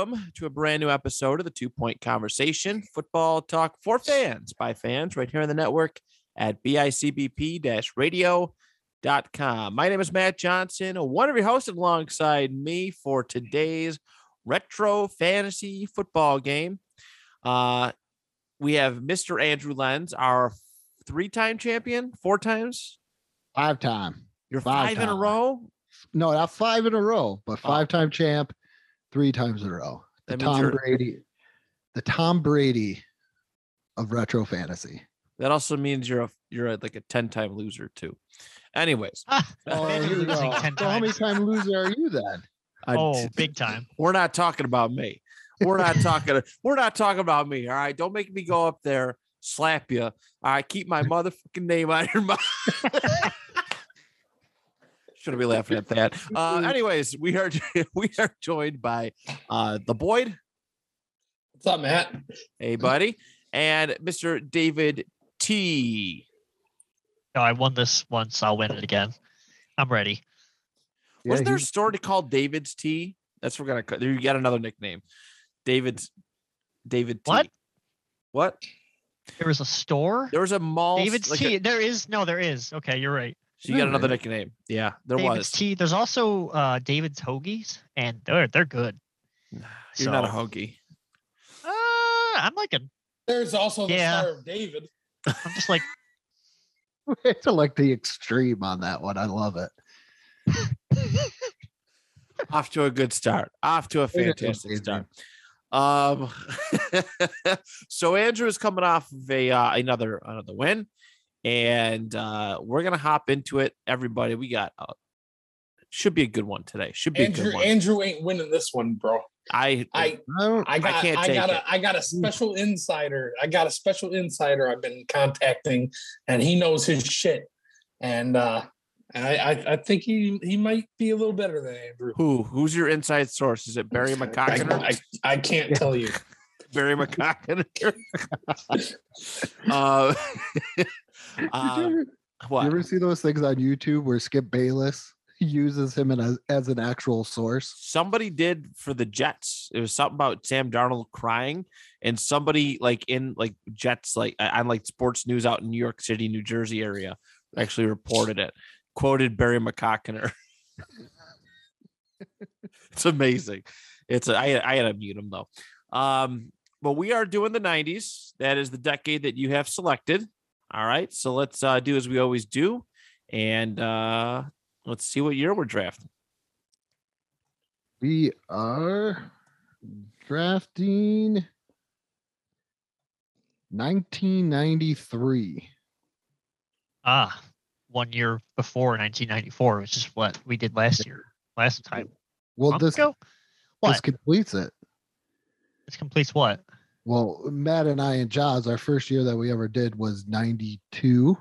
Welcome to a brand new episode of the Two Point Conversation Football Talk for Fans by fans right here on the network at bicbp radio.com. My name is Matt Johnson, one of your hosts alongside me for today's retro fantasy football game. Uh, we have Mr. Andrew Lenz, our three time champion, four times. Five time. You're Five five in a row. No, not five in a row, but Oh. five time champ, three times in a row. The That Tom Brady, the Tom Brady of retro fantasy. That also means you're a you're a, like a ten time loser too. Anyways, Ah, Oh, imagine here we go. losing 10 So how many times. time loser are you then? I- Oh, big time. we're not talking about me. We're not talking. we're not talking about me. All right, don't make me go up there slap you. All right, keep my motherfucking name out of your mouth. Shouldn't be laughing at that. Uh, anyways, we are we are joined by uh, the Boyd, What's up, Matt? hey buddy, and Mr. David T. No, I won this once. I'll win it again. I'm ready. Wasn't there a he's- story called David's T? That's what we're gonna. ca- You got another nickname, David's. David T. What? What? There was a store. There was a mall. David's like Tea. a- there is no. There is. Okay, you're right. So you got another Alright. nickname. Yeah, there David's was. Tea. There's also uh, David's Hoagies, and they're they're good. You're not a So- hoagie. Uh, I'm like a. There's also the Yeah. Star of David. I'm just like It's like the extreme on that one. I love it. Off to a good start. Off to a fantastic start. Um, so Andrew is coming off of a uh, another another win, and uh, we're gonna hop into it. Everybody, we got uh, should be a good one today. Should be a Andrew good one. Andrew ain't winning this one, bro. I I I don't, I got I, can't take got it. a I got a special insider. I got a special insider I've been contacting, and he knows his shit. And uh I I, I think he he might be a little better than Andrew. who who's your inside source? Is it Barry I, I, I can't tell you. Barry McCockiner. uh, uh, you, ever, what? you ever see those things on YouTube where Skip Bayless uses him in as, as an actual source? somebody did for the Jets. It was something about Sam Darnold crying, and somebody like in like Jets like on like sports news out in New York City, New Jersey area actually reported it. Quoted Barry McCockiner. it's amazing. It's a, I I had to mute him though. Um, but we are doing the 90s. That is the decade that you have selected. All right. So let's uh, do as we always do. And uh, let's see what year we're drafting. We are drafting 1993. ah one year before 1994, which is what we did last year. Last time. Well, this ago? this completes it. This completes what? Well, Matt and I and Jaws, our first year that we ever did was 92.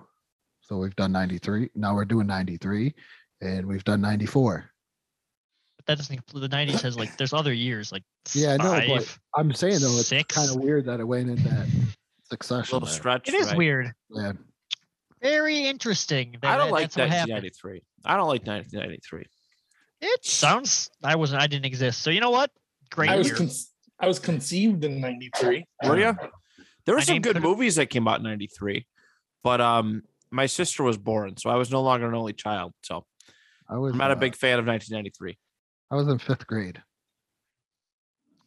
So we've done 93. Now we're doing 93 and we've done 94. But that doesn't include the 90s. Has like there's other years like Yeah, I know, but five. I'm saying though, it's kind of weird that it went in that succession. little there. stretch. It is right? weird. Yeah. Very interesting. I don't that- like that's what 1993. I don't like 1993. It sounds. I wasn't. I didn't exist. So you know what? Great I was year. con- I was conceived in '93. Were you? There were My some good could've- movies that came out in 93, but um, my sister was born, so I was no longer an only child. So I was I'm not a uh, big fan of 1993. I was in fifth grade.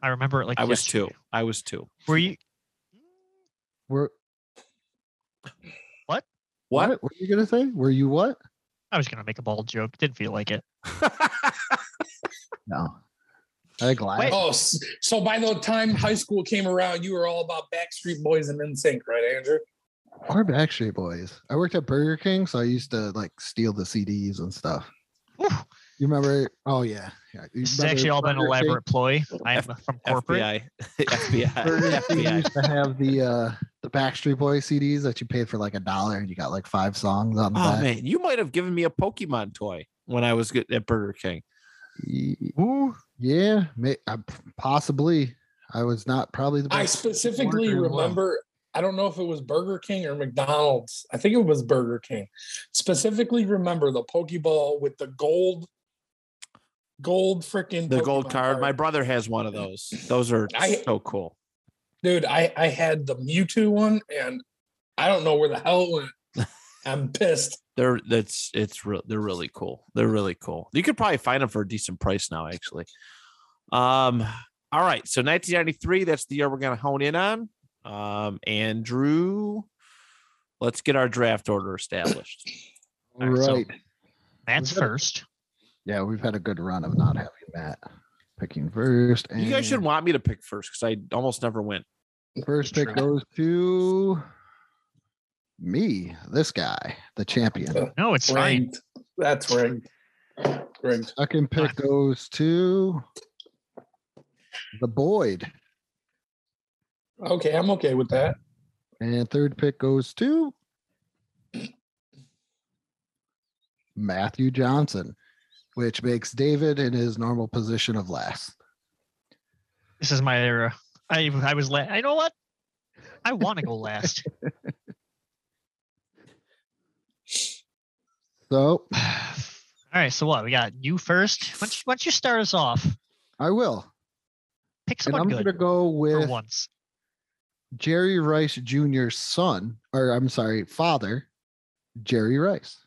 I remember it like I was two. I was two. Were you? Were What? what were you gonna say? Were you what? I was gonna make a bald joke. Didn't feel like it. No. I glass. Wait. Oh, so by the time high school came around, you were all about Backstreet Boys and NSYNC, right, Andrew? Or Backstreet Boys. I worked at Burger King, so I used to like steal the CDs and stuff. Whew. You remember? Oh yeah, yeah. You This has actually all been an Burger King? ploy. I am from corporate. FBI. FBI. Burger King FBI. used to have the uh the Backstreet Boys CDs that you paid for like a dollar, and you got like five songs on the Oh back. man, you might have given me a Pokemon toy when I was good at Burger King. Ye- Ooh, Yeah, may, uh, possibly. I was not probably the I specifically worker as well. remember. I don't know if it was Burger King or McDonald's. I think it was Burger King. Specifically, remember the Pokeball with the gold, gold freaking The gold Pokemon card. My brother has one of those. Those are I- so cool. dude. I I had the Mewtwo one, and I don't know where the hell it went. I'm pissed. They're that's it's real. They're really cool. They're really cool. You could probably find them for a decent price now, actually. Um. All right. So 1993. That's the year we're gonna hone in on. Um. Andrew, let's get our draft order established. All right, so- right. Matt's We've got a- first. Yeah, we've had a good run of not having Matt picking first. You guys should and want me to pick first because I almost never win. First pick Try. goes to me, this guy, the champion. Uh, no, it's fine. Rigged. That's rigged. Rigged. Second pick goes to the Boyd. Okay, I'm okay with that. And third pick goes to Matthew Johnson, which makes David in his normal position of last. This is my era. I I was la- I know what? I want to go last. So All right, so what? We got you first. Why don't you, why don't you start us off? I will. Pick And someone I'm good going to go for with once. Jerry Rice Jr.'s son, or I'm sorry, father, Jerry Rice,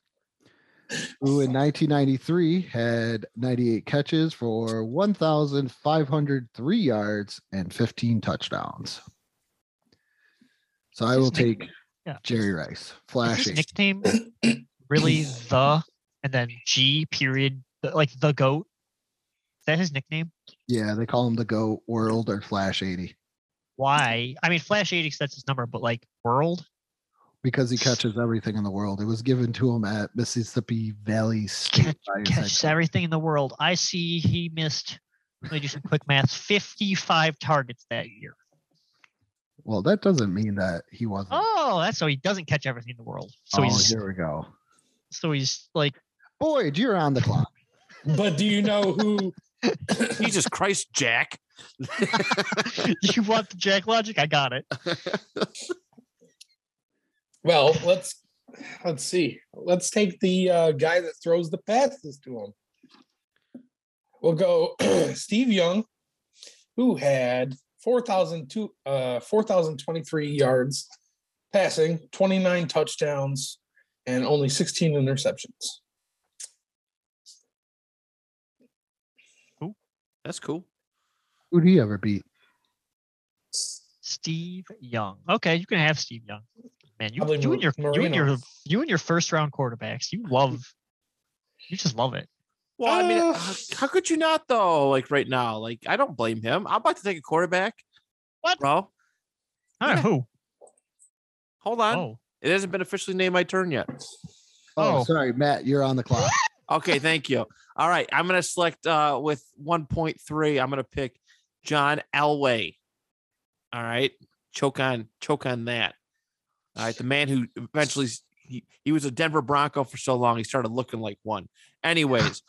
who in 1993 had 98 catches for 1,503 yards and 15 touchdowns. So I will take Yeah. Jerry Rice. flashing his nickname really the and then G period like the goat? Is that his nickname? Yeah, they call him the GOAT World or Flash 80 Why? I mean, Flash 80 that's his number, but like world. because he catches everything in the world. It was given to him at Mississippi Valley State. Catch, by his head catches everything in the world. I see he missed. Let me do some quick math. 55 targets that year. Well, that doesn't mean that he wasn't. Oh, that's so he doesn't catch everything in the world. So oh, he's here we go. So he's like Boyd, you're on the clock. But do you know who? Jesus Christ, Jack. you want the Jack logic? I got it. Well, let's let's see. Let's take the uh, guy that throws the passes to him. We'll go Steve Young, who had 4,002 uh 4,023 yards passing, 29 touchdowns, and only 16 interceptions. That's cool. Who'd he ever beat? Steve Young. Okay, you can have Steve Young. Man, you, Probably you and your Mar- you and your you and your first round quarterbacks. You love. You just love it. Well, I mean, Uh, how, how could you not though? Like right now, like I don't blame him. I'm about to take a quarterback. What? bro? All right, Yeah. who? Hold on. Oh, It hasn't been officially named my turn yet. Oh, Oh. sorry, Matt, you're on the clock. Okay, thank you. All right, I'm gonna select uh with 1.3. I'm gonna pick John Elway. All right, choke on choke on that. All right, the man who eventually he, he was a Denver Bronco for so long he started looking like one. Anyways,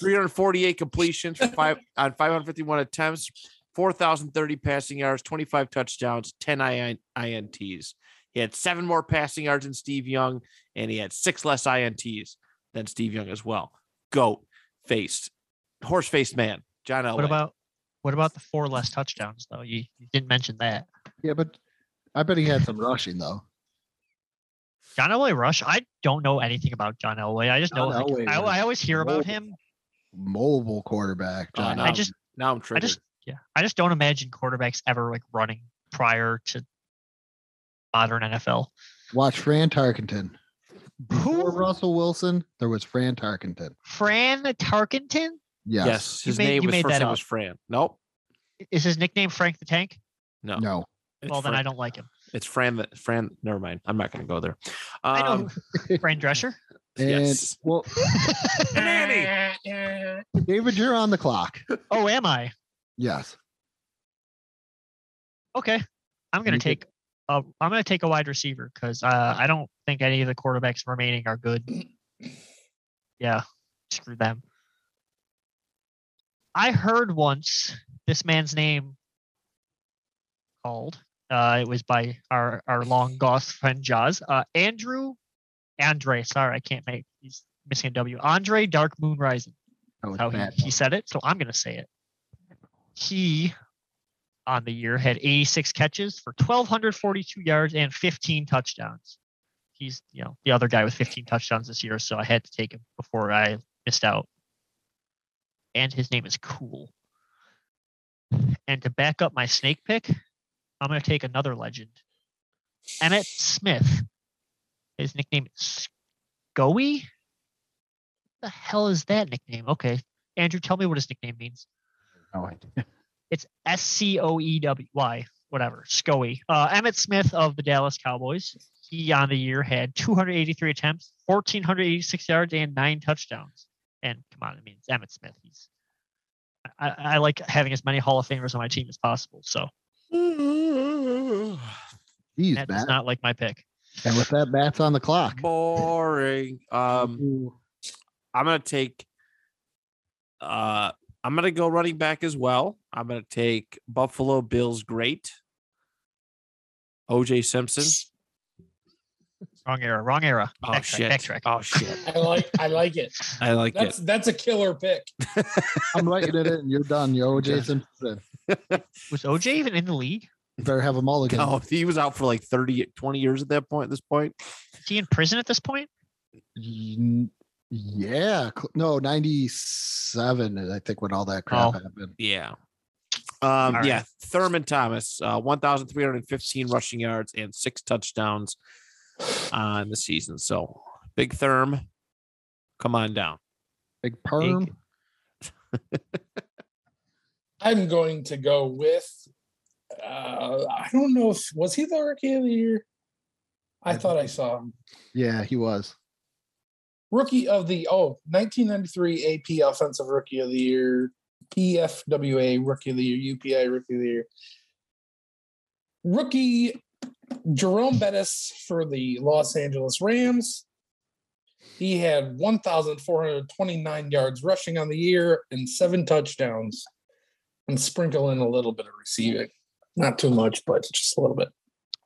348 completions for five on 551 attempts, 4,030 passing yards, 25 touchdowns, 10 IN, INTs. He had seven more passing yards than Steve Young, and he had six less INTs than Steve Young as well. Goat faced, horse faced man, John Elway. what about what about the four less touchdowns though? You, you didn't mention that. Yeah, but I bet he had some rushing though. John Elway Rush. I don't know anything about John Elway. I just know like, I, I always hear about him. Mobile quarterback. Oh, John no. I just now I'm I triggered. just yeah. I just don't imagine quarterbacks ever like running prior to modern NFL. watch Fran Tarkenton. Before Who? Russell Wilson, there was Fran Tarkenton. Fran Tarkenton? Yes. Yes, You his made- name you was made first that name up. was Fran. Nope. Is his nickname Frank the Tank? No. No. It's well, then Fran, I don't like him. It's Fran. That Fran. Never mind. I'm not going to go there. I know Um, Fran Drescher. And Yes. well, Nanny. David, you're on the clock. oh, am I? Yes. Okay. I'm gonna You take I'm gonna take a wide receiver because uh, I don't think any of the quarterbacks remaining are good. Yeah, screw them. I heard once this man's name called. Uh, it was by our our long goth friend Jaws. Uh, Andrew, Andre. Sorry, I can't make. He's missing a W. Andre Dark Moon Rising. That was How he, he said it, so I'm gonna say it. He on the year had 86 catches for 1242 yards and 15 touchdowns. He's you know the other guy with 15 touchdowns this year, so I had to take him before I missed out. And his name is Cool. And to back up my snake pick, I'm gonna take another legend, Emmitt Smith. His nickname is Scoey. The hell is that nickname? Okay, Andrew, tell me what his nickname means. No idea. It's S C O E W Y, whatever. Scoey. Uh, Emmitt Smith of the Dallas Cowboys. He on the year had 283 attempts, 1,486 yards, and nine touchdowns. And come on, I mean, it's Emmitt Smith. He's I, I like having as many Hall of Famers on my team as possible. So Jeez, that does Matt. not like my pick. And with that, Matt's on the clock. Boring. Um, I'm gonna take. Uh, I'm gonna go running back as well. I'm gonna take Buffalo Bills great. OJ Simpson. Wrong era. Wrong era. Oh Backtrack, shit. Backtrack. Oh shit. I like I like it. I like That's it. that's a killer pick. I'm writing it in. You're done. Yo, Jason. You Was OJ even in the league? better have them all again. No, he was out for like 30, 20 years at that point. At this point, Is he in prison at this point? Y- Yeah. No, 97, I think, when all that crap Oh. happened. yeah. Um, All yeah. Thurman Thomas, uh, 1,315 rushing yards and six touchdowns on the season. So big Therm, come on down. Big perm. I'm going to go with. Uh, I don't know if was he the rookie of the year. I thought I saw him. Yeah, he was. Rookie of the oh 1993 AP Offensive Rookie of the Year, PFWA Rookie of the Year, UPI Rookie of the Year. Rookie Jerome Bettis for the Los Angeles Rams. He had 1,429 yards rushing on the year and seven touchdowns, and sprinkle in a little bit of receiving. Not too much, but just a little bit.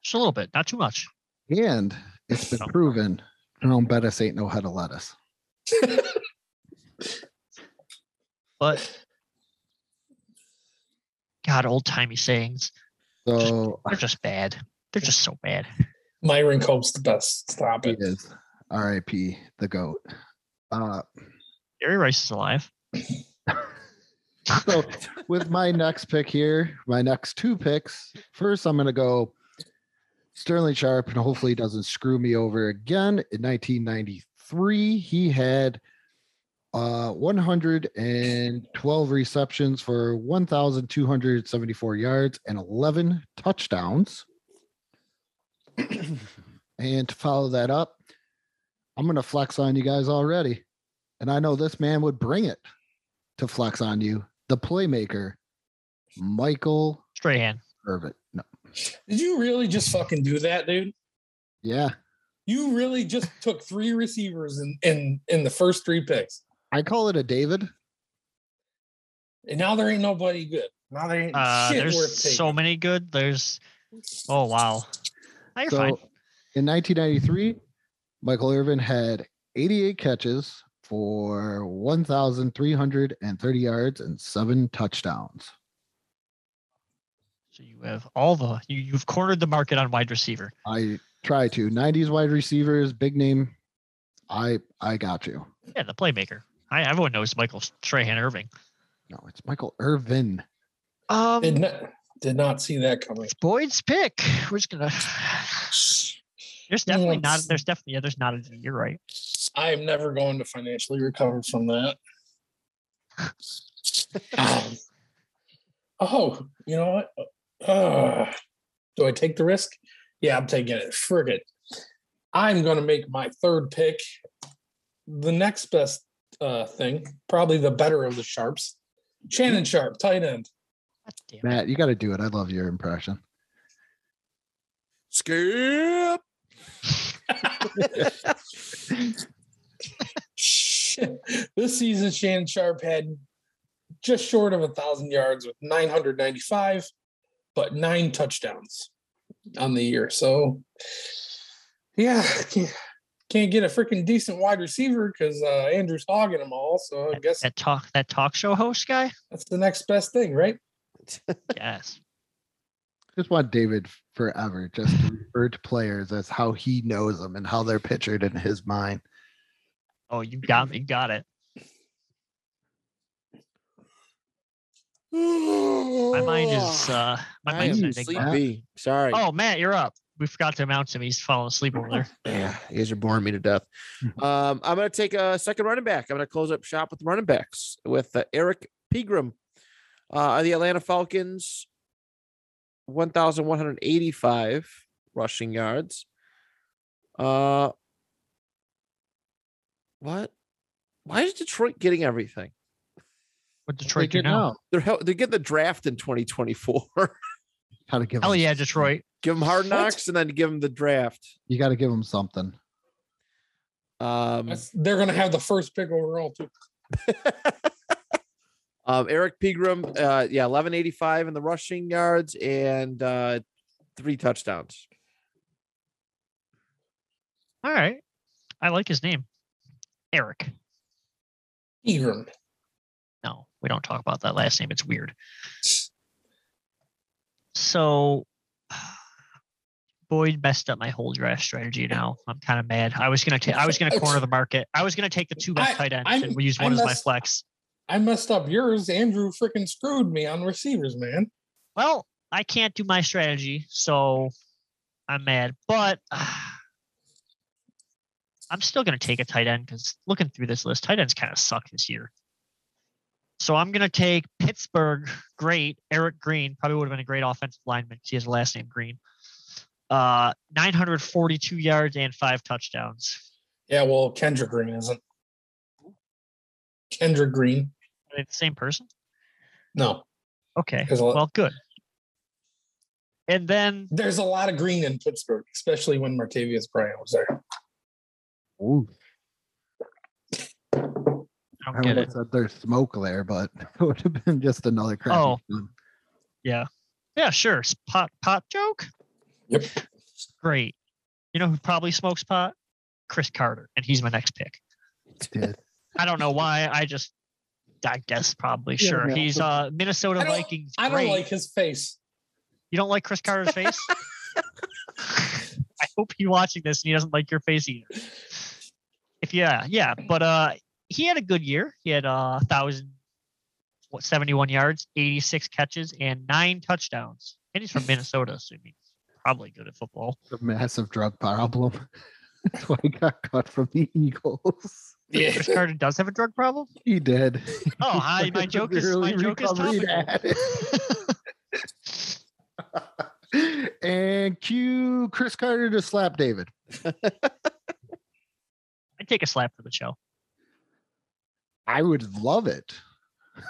Just a little bit, not too much. And it's been proven Jerome Bettis ain't no head of lettuce. But God, old timey sayings. So They're just bad. They're just so bad. Myron Cope's the best. Stop it. he it. is RIP the GOAT. Uh, Jerry Rice is alive. so with my next pick here, my next two picks, first I'm going to go Sterling Sharpe, and hopefully he doesn't screw me over again. In 1993, he had uh, 112 receptions for 1,274 yards and 11 touchdowns. and to follow that up, I'm going to flex on you guys already. And I know this man would bring it to flex on you. The playmaker, Michael Strahan. Irvin. No. Did you really just fucking do that, dude? Yeah. You really just took three receivers in in in the first three picks, I call it a David. and now there ain't nobody good. Now there ain't Uh, shit worth there's taking. so many good. There's oh wow. No, you're So fine. in 1993, Michael Irvin had 88 catches for 1,330 yards and seven touchdowns. So you have all the you, you've cornered the market on wide receiver. I try to 90s wide receivers, big name. I I got you. Yeah, the playmaker. I everyone knows Michael Strahan Irving. No, it's Michael Irvin. Um, Did not did not see that coming. Boyd's pick. We're just gonna. There's definitely not. There's definitely yeah. There's not. A, you're right. I am never going to financially recover from that. Um, oh, you know what? Uh, do I take the risk? Yeah, I'm taking it. Frig it. I'm going to make my third pick the next best uh, thing, probably the better of the Sharpes. Shannon Sharpe, tight end. God damn it. Matt, you got to do it. I love your impression. Skip. This season, Shannon Sharpe had just short of a thousand yards with 995, but nine touchdowns on the year. So, yeah, can't, can't get a freaking decent wide receiver because uh, Andrew's hogging them all. So I guess That talk that talk show host guy? that's the next best thing, right? Yes. Just want David forever just to refer to players as how he knows them and how they're pictured in his mind. Oh, you got me. Got it. My mind is uh my I mind's am an enigma. sleepy. Sorry. Oh Matt, you're up. We forgot to announce him. He's falling asleep over there. Yeah, you guys are boring me to death. Um, I'm going to take a second running back. I'm going to close up shop with running backs with uh, Erric Pegram, uh, the Atlanta Falcons, 1,185 rushing yards. Uh, what? Why is Detroit getting everything? What Detroit do Take it now? They're hel- they're getting the draft in 2024. Got to give. Hell him- yeah, Detroit. give them hard What? knocks and then give them the draft. You got to give them something. Um, That's, they're going to have the first pick overall, too. um, Erric Pegram, uh, yeah, 1185 in the rushing yards and uh, three touchdowns. All right. I like his name. Eric. Egram. We don't talk about that last name. It's weird. So Boyd messed up my whole draft strategy now. I'm kind of mad. I was gonna take I was gonna corner the market. I was gonna take the two best I- tight ends I'm- and we use I one as my flex. I messed up yours. Andrew freaking screwed me on receivers, man. Well, I can't do my strategy, so I'm mad. But I'm still going to take a tight end because looking through this list, tight ends kind of suck this year. So I'm going to take Pittsburgh. Great, Eric Green probably would have been a great offensive lineman. 'cause He has a last name Green. Uh, 942 yards and five touchdowns. Yeah, well, Kendra Green isn't. Kendra Green. Are they the same person? No, Okay. There's lot- Well, good. And then there's a lot of green in Pittsburgh, especially when Martavis Bryant was there. Ooh, I I don't would get it. said there's smoke there, but it would have been just another crappy Oh. Yeah. Yeah, sure. S- Pot pot joke. Yep. Great. You know who probably smokes pot? Cris Carter, and he's my next pick. Did. I don't know why. I just, I guess probably Yeah, sure. no. He's uh Minnesota I don't- Vikings. I don't great. like his face. You don't like Cris Carter's face? I hope you're watching this and he doesn't like your face either. If yeah, yeah, but uh, he had a good year. He had uh, thousand, what, seventy-one yards, eighty-six catches, and nine touchdowns. And he's from Minnesota, so he's probably good at football. a massive drug problem. That's why he got cut from the Eagles. Yeah. Cris Carter does have a drug problem. He did. Oh, hi, my joke is my joke is recovered topical. and cue Cris Carter to slap David. I'd take a slap for the show. I would love it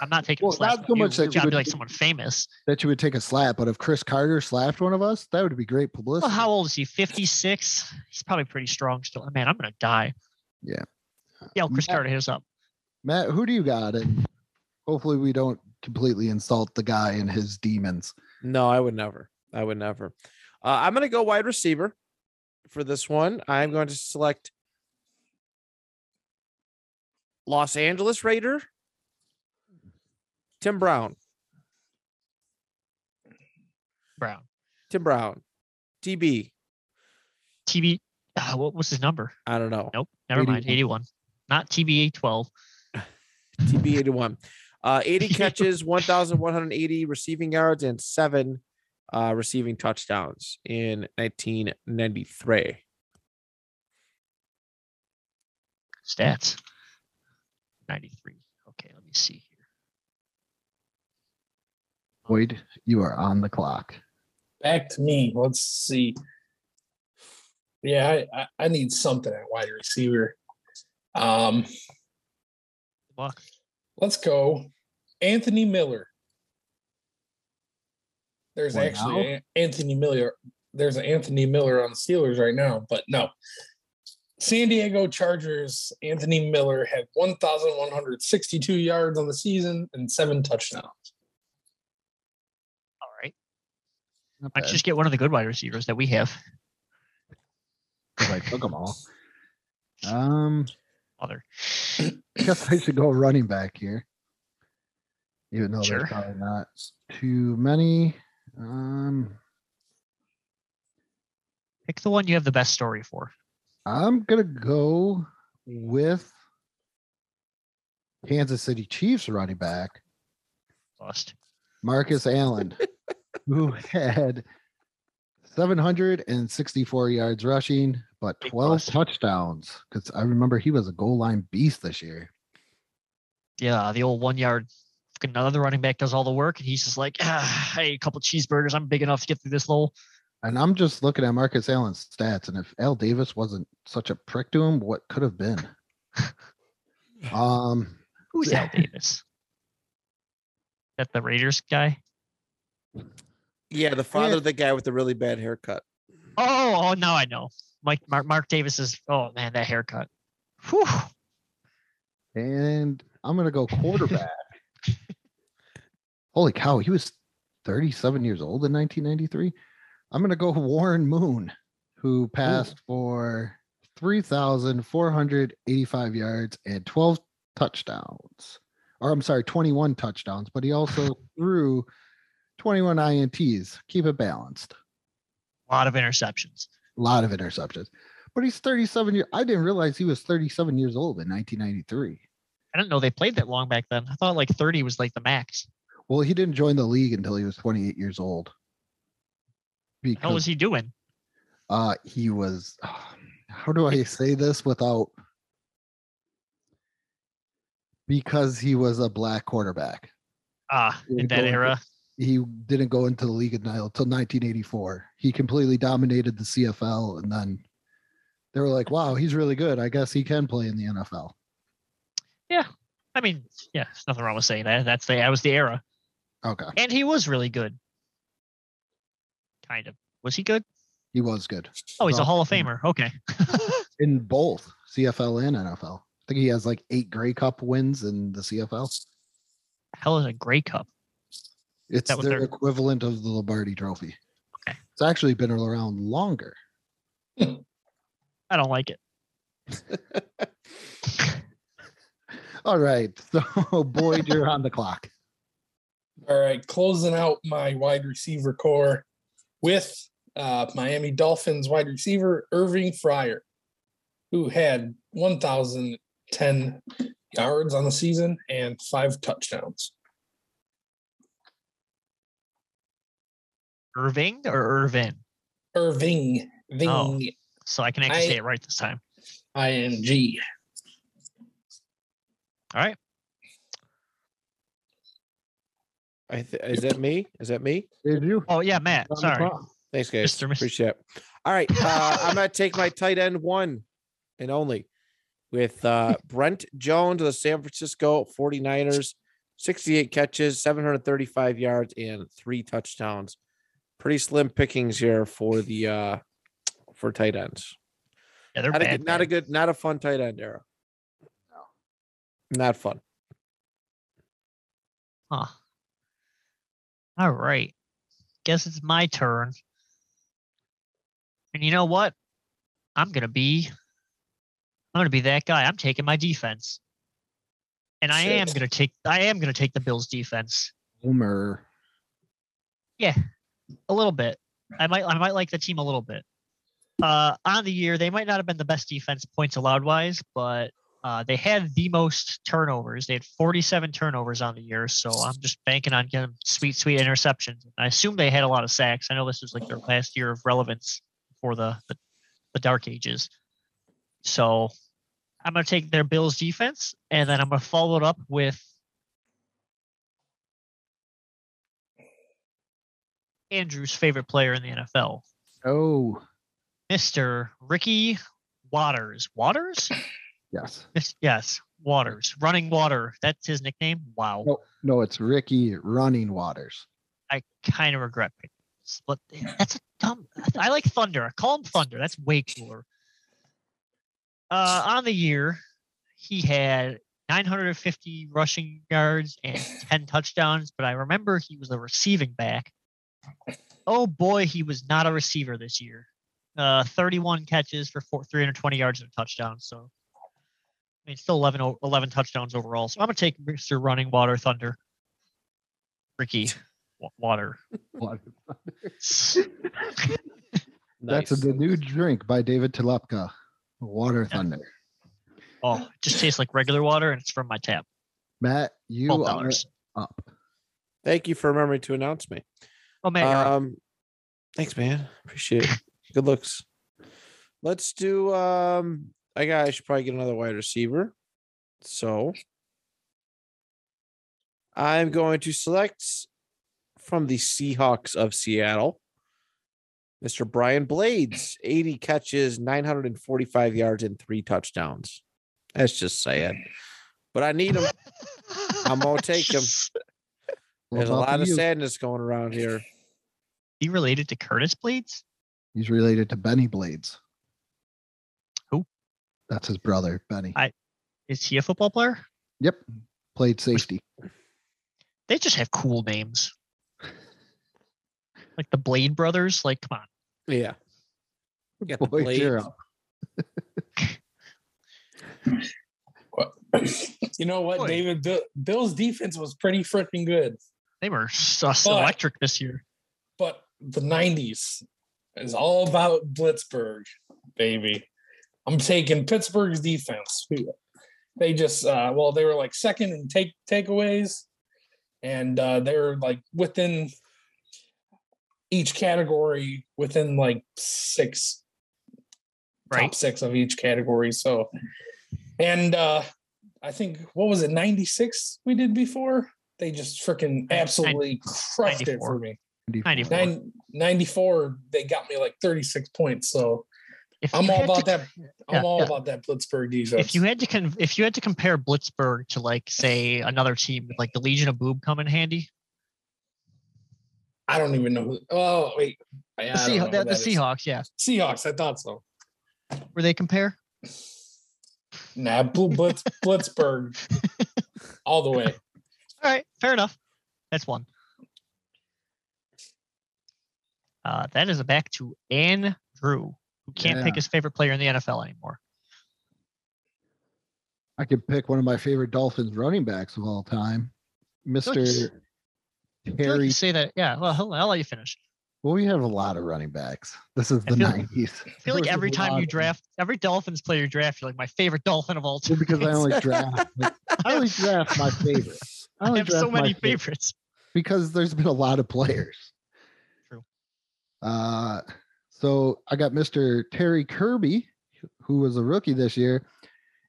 I'm not taking Well, a slap. not for so you. much that you gotta be would- like someone famous. that you would take a slap, but if Cris Carter slapped one of us, that would be great publicity. Well, how old is he? 56. He's probably pretty strong still. Man, I'm gonna die. Yeah. Yeah, Chris Matt- Carter hit us up. Matt, who do you got? And hopefully we don't completely insult the guy and his demons. No, I would never. I would never. Uh, I'm going to go wide receiver for this one. I'm going to select Los Angeles Raider, Tim Brown. Brown. Tim Brown, TB. TB. Uh, what was his number? I don't know. Nope. Never mind. 81. 81. Not TBA 12. TB 81. Uh, 80 catches, 1,180 receiving yards, and seven uh, receiving touchdowns in 1993. Stats. 93. Okay, let me see here. Boyd, you are on the clock. Back to me. Let's see. Yeah, I, I, I need something at wide receiver. Um, Luck. Let's go. Anthony Miller. There's actually? Anthony Miller. There's an Anthony Miller on the Steelers right now, but no. San Diego Chargers, Anthony Miller had 1,162 yards on the season and seven touchdowns. All right. Not Let's just get one of the good wide receivers that we have. I took them all. Um, Other. I guess I should go running back here. Even though Sure. there's probably not too many. Um, Pick the one you have the best story for. I'm gonna go with Kansas City Chiefs running back Bust. Marcus Allen, who had 764 yards rushing, but 12 touchdowns. Because I remember he was a goal line beast this year. Yeah, the old one yard. Another running back does all the work, and he's just like, ah, hey, a couple cheeseburgers. I'm big enough to get through this little. And I'm just looking at Marcus Allen's stats, and if Al Davis wasn't such a prick to him, what could have been? um, Who's Al Davis? That the Raiders guy? Yeah, the father of the guy with the really bad haircut. Oh, oh, now I know. Mike Mark, Mark Davis is. Oh man, that haircut. Whew. and I'm gonna go quarterback. Holy cow, he was 37 years old in 1993. I'm gonna go Warren Moon, who passed for 3,485 yards and 12 touchdowns. Or I'm sorry, 21 touchdowns, but he also threw 21 INTs. Keep it balanced. A lot of interceptions. A lot of interceptions. But he's 37 years. I didn't realize he was 37 years old in 1993. I didn't know they played that long back then. I thought like 30 was like the max. Well, he didn't join the league until he was 28 years old. How Because was he doing? uh, he was, how do I say this without? Because he was a black quarterback. Ah, in that go into- era. He didn't go into the league until 1984. He completely dominated the CFL, and then they were like, "Wow, he's really good. I guess he can play in the NFL." Yeah, I mean, yeah, there's nothing wrong with saying that. That's the that was the era, Okay, and he was really good. Kind of. Was he good? he was good Oh, he's a Hall of. Famer. Okay. in both CFL and NFL. I think he has like eight Grey Cup wins in the CFL. Hell is a Grey Cup. It's That was their their- equivalent of the Lombardi Trophy. Okay. It's actually been around longer. I don't like it. All right. So, Boyd, you're on the clock. All right, closing out my wide receiver core with uh, Miami Dolphins wide receiver Irving Fryar, who had 1,010 yards on the season and five touchdowns. Irving or Irvin? Irving, Ving, Oh. So I can actually I- say it right this time. I N G. All right. I th- is that me? Is that me? Did you? Oh yeah, Matt. Sorry. Thanks, guys. Mr. Appreciate it. All right. Uh, I'm going to take my tight end one and only with uh, Brent Jones of the San Francisco 49ers, 68 catches, 735 yards, and three touchdowns. Pretty slim pickings here for the uh, for tight ends. Yeah, they're Not a, bad. good, not a good, not a fun tight end era. No. Not fun. Huh. All right. Guess it's my turn. And you know what? I'm gonna be I'm gonna be that guy. I'm taking my defense. And I am gonna take I am gonna take the Bills defense. Homer. Yeah. A little bit. I might I might like the team a little bit. Uh on the year, they might not have been the best defense points allowed wise, but uh, they had the most turnovers. They had 47 turnovers on the year, so I'm just banking on getting sweet, sweet interceptions. I assume they had a lot of sacks. I know this was like their last year of relevance for the the, the dark ages. So I'm gonna take their Bills defense, and then I'm gonna follow it up with Andrew's favorite player in the NFL, Oh, Mr. Ricky Watters. Watters? Yes. Yes, Watters. Running Water. That's his nickname. Wow. No, no, it's Ricky Running Waters. I kind of regret this, but that's a dumb. I like Thunder. I Call him Thunder. That's way cooler. Uh, on the year, he had 950 rushing yards and 10 touchdowns, but I remember he was a receiving back. Oh boy, he was not a receiver this year. Uh, 31 catches for four, 320 yards and a touchdown. So, I mean, still 11, o- 11 touchdowns overall. So I'm going to take Mr. Running Water Thunder. Ricky Wa- Water. That's Nice. the new drink by David Telepka. Water Thunder. Oh, it just tastes like regular water and it's from my tap. Matt, you Twelve are up. Thank you for remembering to announce me. Oh man, you're. Um, thanks, man. Appreciate it. Good looks. Let's do. Um, I got. I should probably get another wide receiver. So I'm going to select from the Seahawks of Seattle, Mr. Brian Blades, 80 catches, 945 yards, and three touchdowns. That's just sad, but I need him. I'm gonna take him. There's a lot of you. sadness going around here. He related to Curtis Blades? He's related to Bennie Blades. Who? That's his brother, Benny. I- Is he a football player? yep. Played safety. They just have cool names. Like the Blade brothers. Like, come on. Yeah. Got the Boy, you're blades. up. What- you know what, Boy. David? Bill, Bill's defense was pretty freaking good, They were sus But- electric this year. but the '90s is all about Blitzburg, baby. I'm taking Pittsburgh's defense. They just, uh, well, they were like second in take takeaways, and uh, they were like within each category within like six Right. top six of each category. So, and uh I think what was it, 96 we did before? They just freaking Nin- absolutely crushed it for me. 94. Nine, 94, they got me like 36 points. So If I'm all had to about that. I'm all yeah. about that Blitzburg defense. if you had to con- if you had to compare Blitzburg to like say another team like the Legion of Boob come in handy, I don't even know who. Oh, wait. Yeah, the, I Seah- the, the. Seahawks, yeah, Seahawks. I thought so. where they compare. Nah, Blitz, Blitzburg all the way. All right, fair enough. That's one. Uh, that is a back to Andrew, who can't pick his favorite player in the NFL anymore. I could pick one of my favorite Dolphins running backs of all time, Mr. I feel like you say that. Yeah, well, I'll, I'll let you finish. Well, we have a lot of running backs. This is I the feel- 90s. I feel like every time you draft, every Dolphins player you draft, you're like my favorite Dolphin of all time. Because I only draft. like, I only draft my favorite. I I have so many favorite favorites. because there's been a lot of players. True. Uh, so I got Mr. Terry Kirby, who was a rookie this year.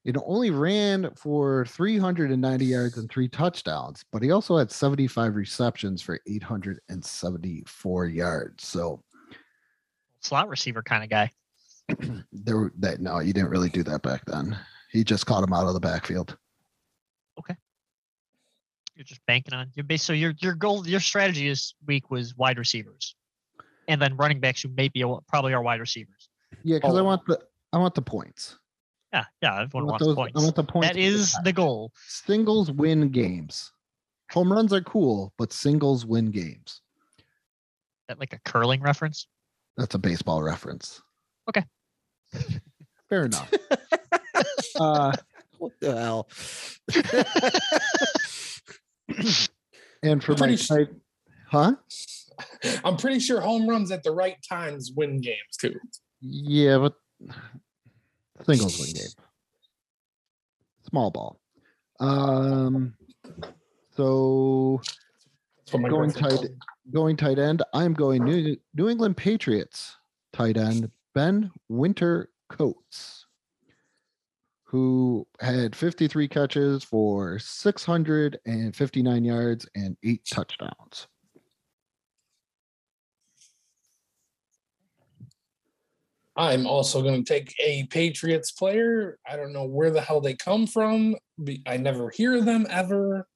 It only ran for 390 yards and three touchdowns, but he also had 75 receptions for 874 yards. So Slot receiver kind of guy. there, that no, you didn't really do that back then. He just caught him out of the backfield. Okay, you're just banking on your base. So your your goal, your strategy this week was wide receivers, and then running backs who maybe are- probably are wide receivers. Yeah, because I want the I want the points. Yeah, yeah. I Everyone want wants those. points. I want the points. That is the goal. singles win games. Home runs are cool, but singles win games. That like a curling reference. That's a baseball reference. Okay. Fair enough. uh, What the hell? and for my Pretty s- type, huh? I'm pretty sure home runs at the right times win games too. Yeah, but singles win game. Small ball. Um, so That's what my Going tight- going tight end, I'm going New New England Patriots tight end Ben Winter Coates, who had 53 catches for 659 yards and eight touchdowns. I'm also going to take a Patriots player. I don't know where the hell they come from. I never hear them ever.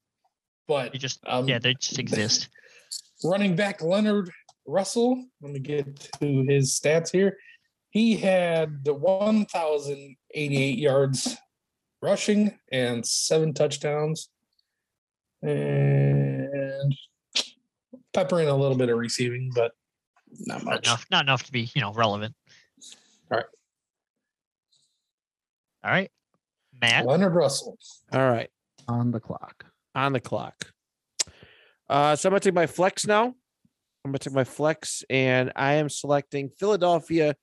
But just um, yeah, they just exist. running back Leonard Russell. Let me get to his stats here. He had 1,088 yards rushing and seven touchdowns. And pepper in a little bit of receiving, but not Not much. enough, not enough to be you know relevant. All right. All right, Matt. Leonard Russell. All right. On the clock. on the clock. Uh, so I'm gonna take my flex now. I'm gonna take my flex, and I am selecting Philadelphia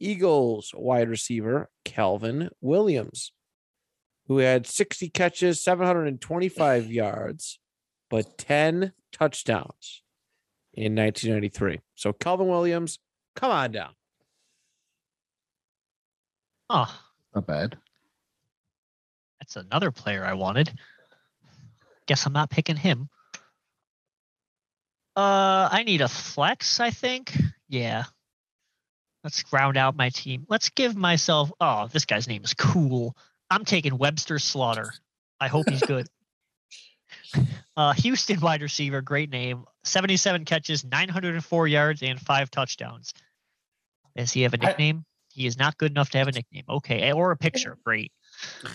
Eagles wide receiver Calvin Williams, who had 60 catches, 725 yards, but 10 touchdowns in 1993. So Calvin Williams, come on down. Oh, Not bad. that's another player I wanted. Guess I'm not picking him. Uh, I need a flex. I think. Yeah. Let's round out my team. Let's give myself. Oh, this guy's name is cool. I'm taking Webster Slaughter. I hope he's good. uh, Houston wide receiver, great name. 77 catches, 904 yards, and five touchdowns. Does he have a nickname? He is not good enough to have a nickname. Okay, or a picture. Great. Uh,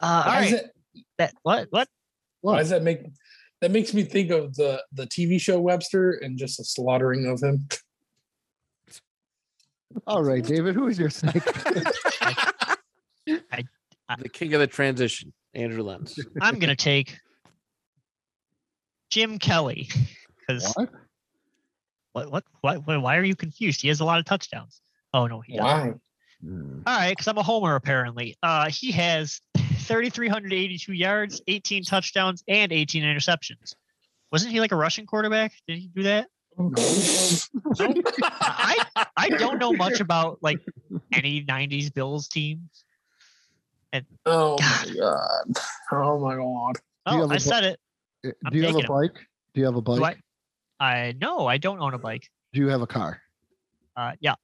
all Why, right. is it, That what what? why does that make that makes me think of the the TV show Webster and just a slaughtering of him? All right, David, who is your snake? The king of the transition, Andrew Lenz. I'm gonna take Jim Kelly because what? what? what what why why are you confused? He has a lot of touchdowns. Oh no, he doesn't. Why? Hmm. All right, because I'm a homer apparently. Uh, he has 3,382 yards, 18 touchdowns, and 18 interceptions. Wasn't he like a Russian quarterback? Did he do that? I I don't know much about like any 90s Bills teams. Oh my god! Oh my god! Do Oh, have a I bu- said it. I'm Do you have a taking him. bike? Do you have a bike? I? I no, I don't own a bike. Do you have a car? Uh, yeah.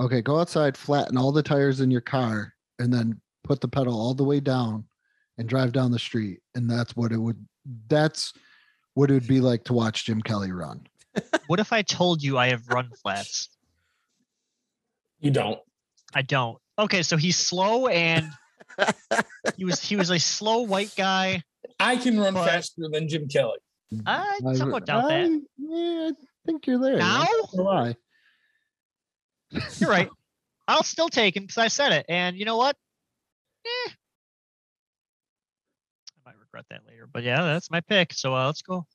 Okay, go outside, flatten all the tires in your car, and then put the pedal all the way down and drive down the street. And that's what it would that's what it would be like to watch Jim Kelly run. What if I told you I have run flats? You don't. I don't. Okay, so he's slow and he was he was a slow white guy. I can run But- faster than Jim Kelly. I I- somewhat doubt that. I- Yeah, I think you're there. Now? Why? You're right. I'll still take him because I said it. And you know what? Eh. I might regret that later. But yeah, that's my pick. So uh, let's go.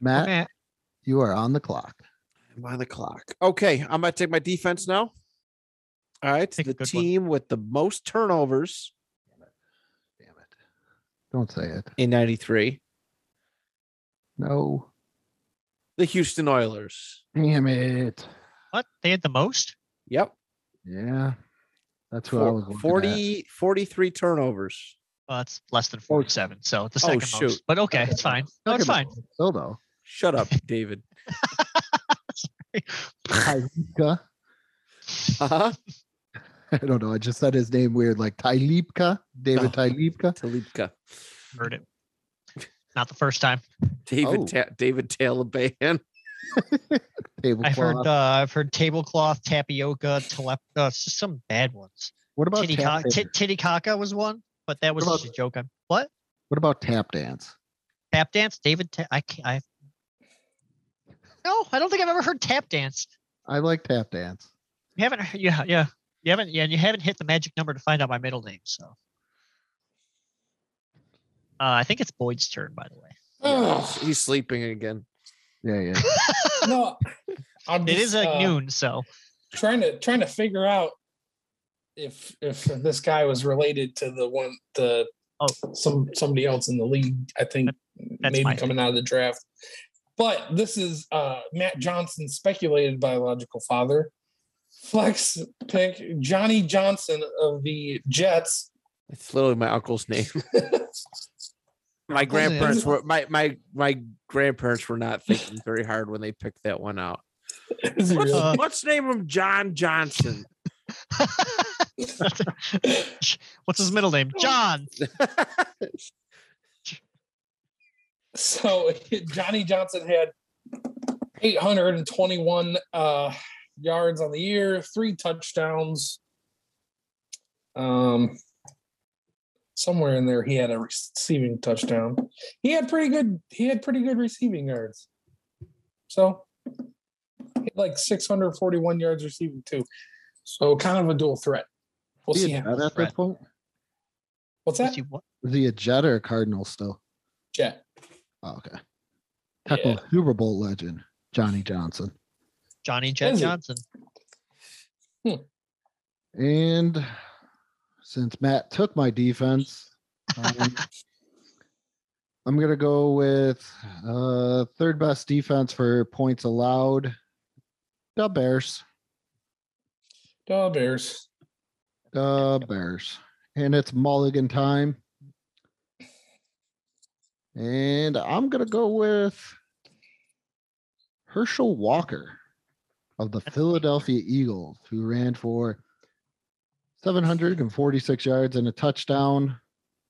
Matt, Matt. you are on the clock. I'm on the clock. Okay, I'm gonna take my defense now. All right, Pick a the good one. team with the most turnovers Damn it. Damn it. Don't say it. in '93, No. the Houston Oilers. Damn it. What? They had the most? Yep, Yeah. That's what I was Four- looking 40, 43 turnovers. Well, that's less than 47. So it's the Oh, second shoot. most. But okay, it's fine. No, it's fine. Still though. Shut up, David. Tylipka. Uh-huh. I don't know. I just said his name weird, like Tylipka. David Oh. Tylipka. Talipka. Heard it. Not the first time. David Oh. Ta- David Taliban. Tablecloth. I've heard uh, I've heard tablecloth, tapioca, telep- uh, it's just some bad ones. what about tap Titicaca, dance? Titicaca was one, but that was What just a joke. On what What about tap dance? tap dance? David, ta- I can't. I no, I don't think I've ever heard tap dance. I like tap dance. You haven't, yeah, yeah, you haven't, yeah, and you haven't hit the magic number to find out my middle name. So, uh, I think it's Boyd's turn, by the way. Ugh. He's sleeping again. Yeah, yeah. no, I'm It is just, like uh, noon, so Trying to trying to figure out if if this guy was related to the one the Oh. some somebody else in the league. I think that's maybe my coming out of the draft. But this is uh Matt Johnson's speculated biological father. Flex pick Johnny Johnson of the Jets. It's literally my uncle's name. My grandparents were my my my grandparents were not thinking very hard when they picked that one out. Is Let's. Uh, let's name him John Johnson. What's his middle name? John. So Johnny Johnson had 821 uh, yards on the year, three touchdowns. Um, somewhere in there, he had a receiving touchdown. He had pretty good. He had pretty good receiving yards. So, he had like 641 yards receiving too. So, kind of a dual threat. We'll see. he a how- at this point? What's that? Let's see he a Jet or a Cardinal still? Jet. Oh, okay. Technical Super Bowl legend, Johnny Johnson. Johnny Jet Is he? Johnson. Hmm. And since Matt took my defense, um, I'm gonna go with uh, third best defense for points allowed. The Bears. The Bears. The Bears. And it's mulligan time. And I'm gonna go with Herschel Walker of the Philadelphia Eagles, who ran for 746 yards and a touchdown.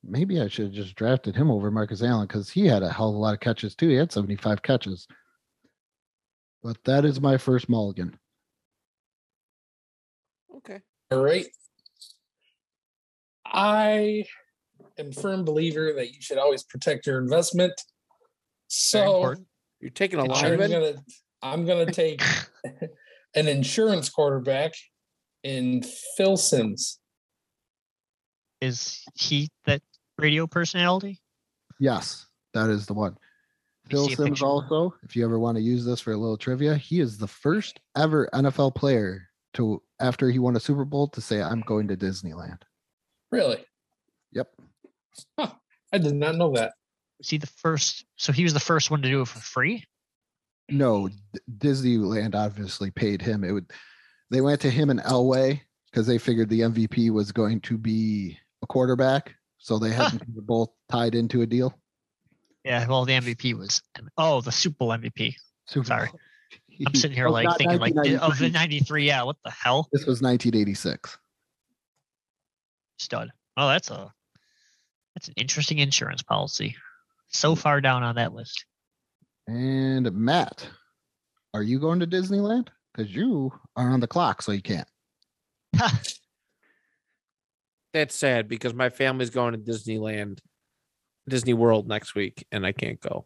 Maybe I should have just drafted him over Marcus Allen because he had a hell of a lot of catches too. He had 75 catches. But that is my first mulligan. Okay. All right. I am a firm believer that you should always protect your investment. So. You're taking a Insurance. I'm lineman. gonna I'm gonna take an insurance quarterback in Phil Simms. Is he that radio personality? Yes, that is the one. Phil see a Simms also, if you ever want to use this for a little trivia, he is the first ever NFL player to after he won a Super Bowl to say, I'm going to Disneyland. Really? Yep. I did not know that. Was he the first? So he was the first one to do it for free. No, D- Disneyland obviously paid him. It would they went to him in Elway because they figured the MVP was going to be a quarterback. So they had them both tied into a deal. Yeah. Well, the MVP was. Oh, the Super Bowl MVP. Super Sorry. Bowl. I'm sitting here Oh, like thinking like of the '93. Yeah. What the hell? This was 1986. Stud. Oh, that's a that's an interesting insurance policy. So far down on that list. And Matt, are you going to Disneyland? Because you are on the clock, so you can't. That's sad because my family's going to Disneyland, Disney World next week, and I can't go.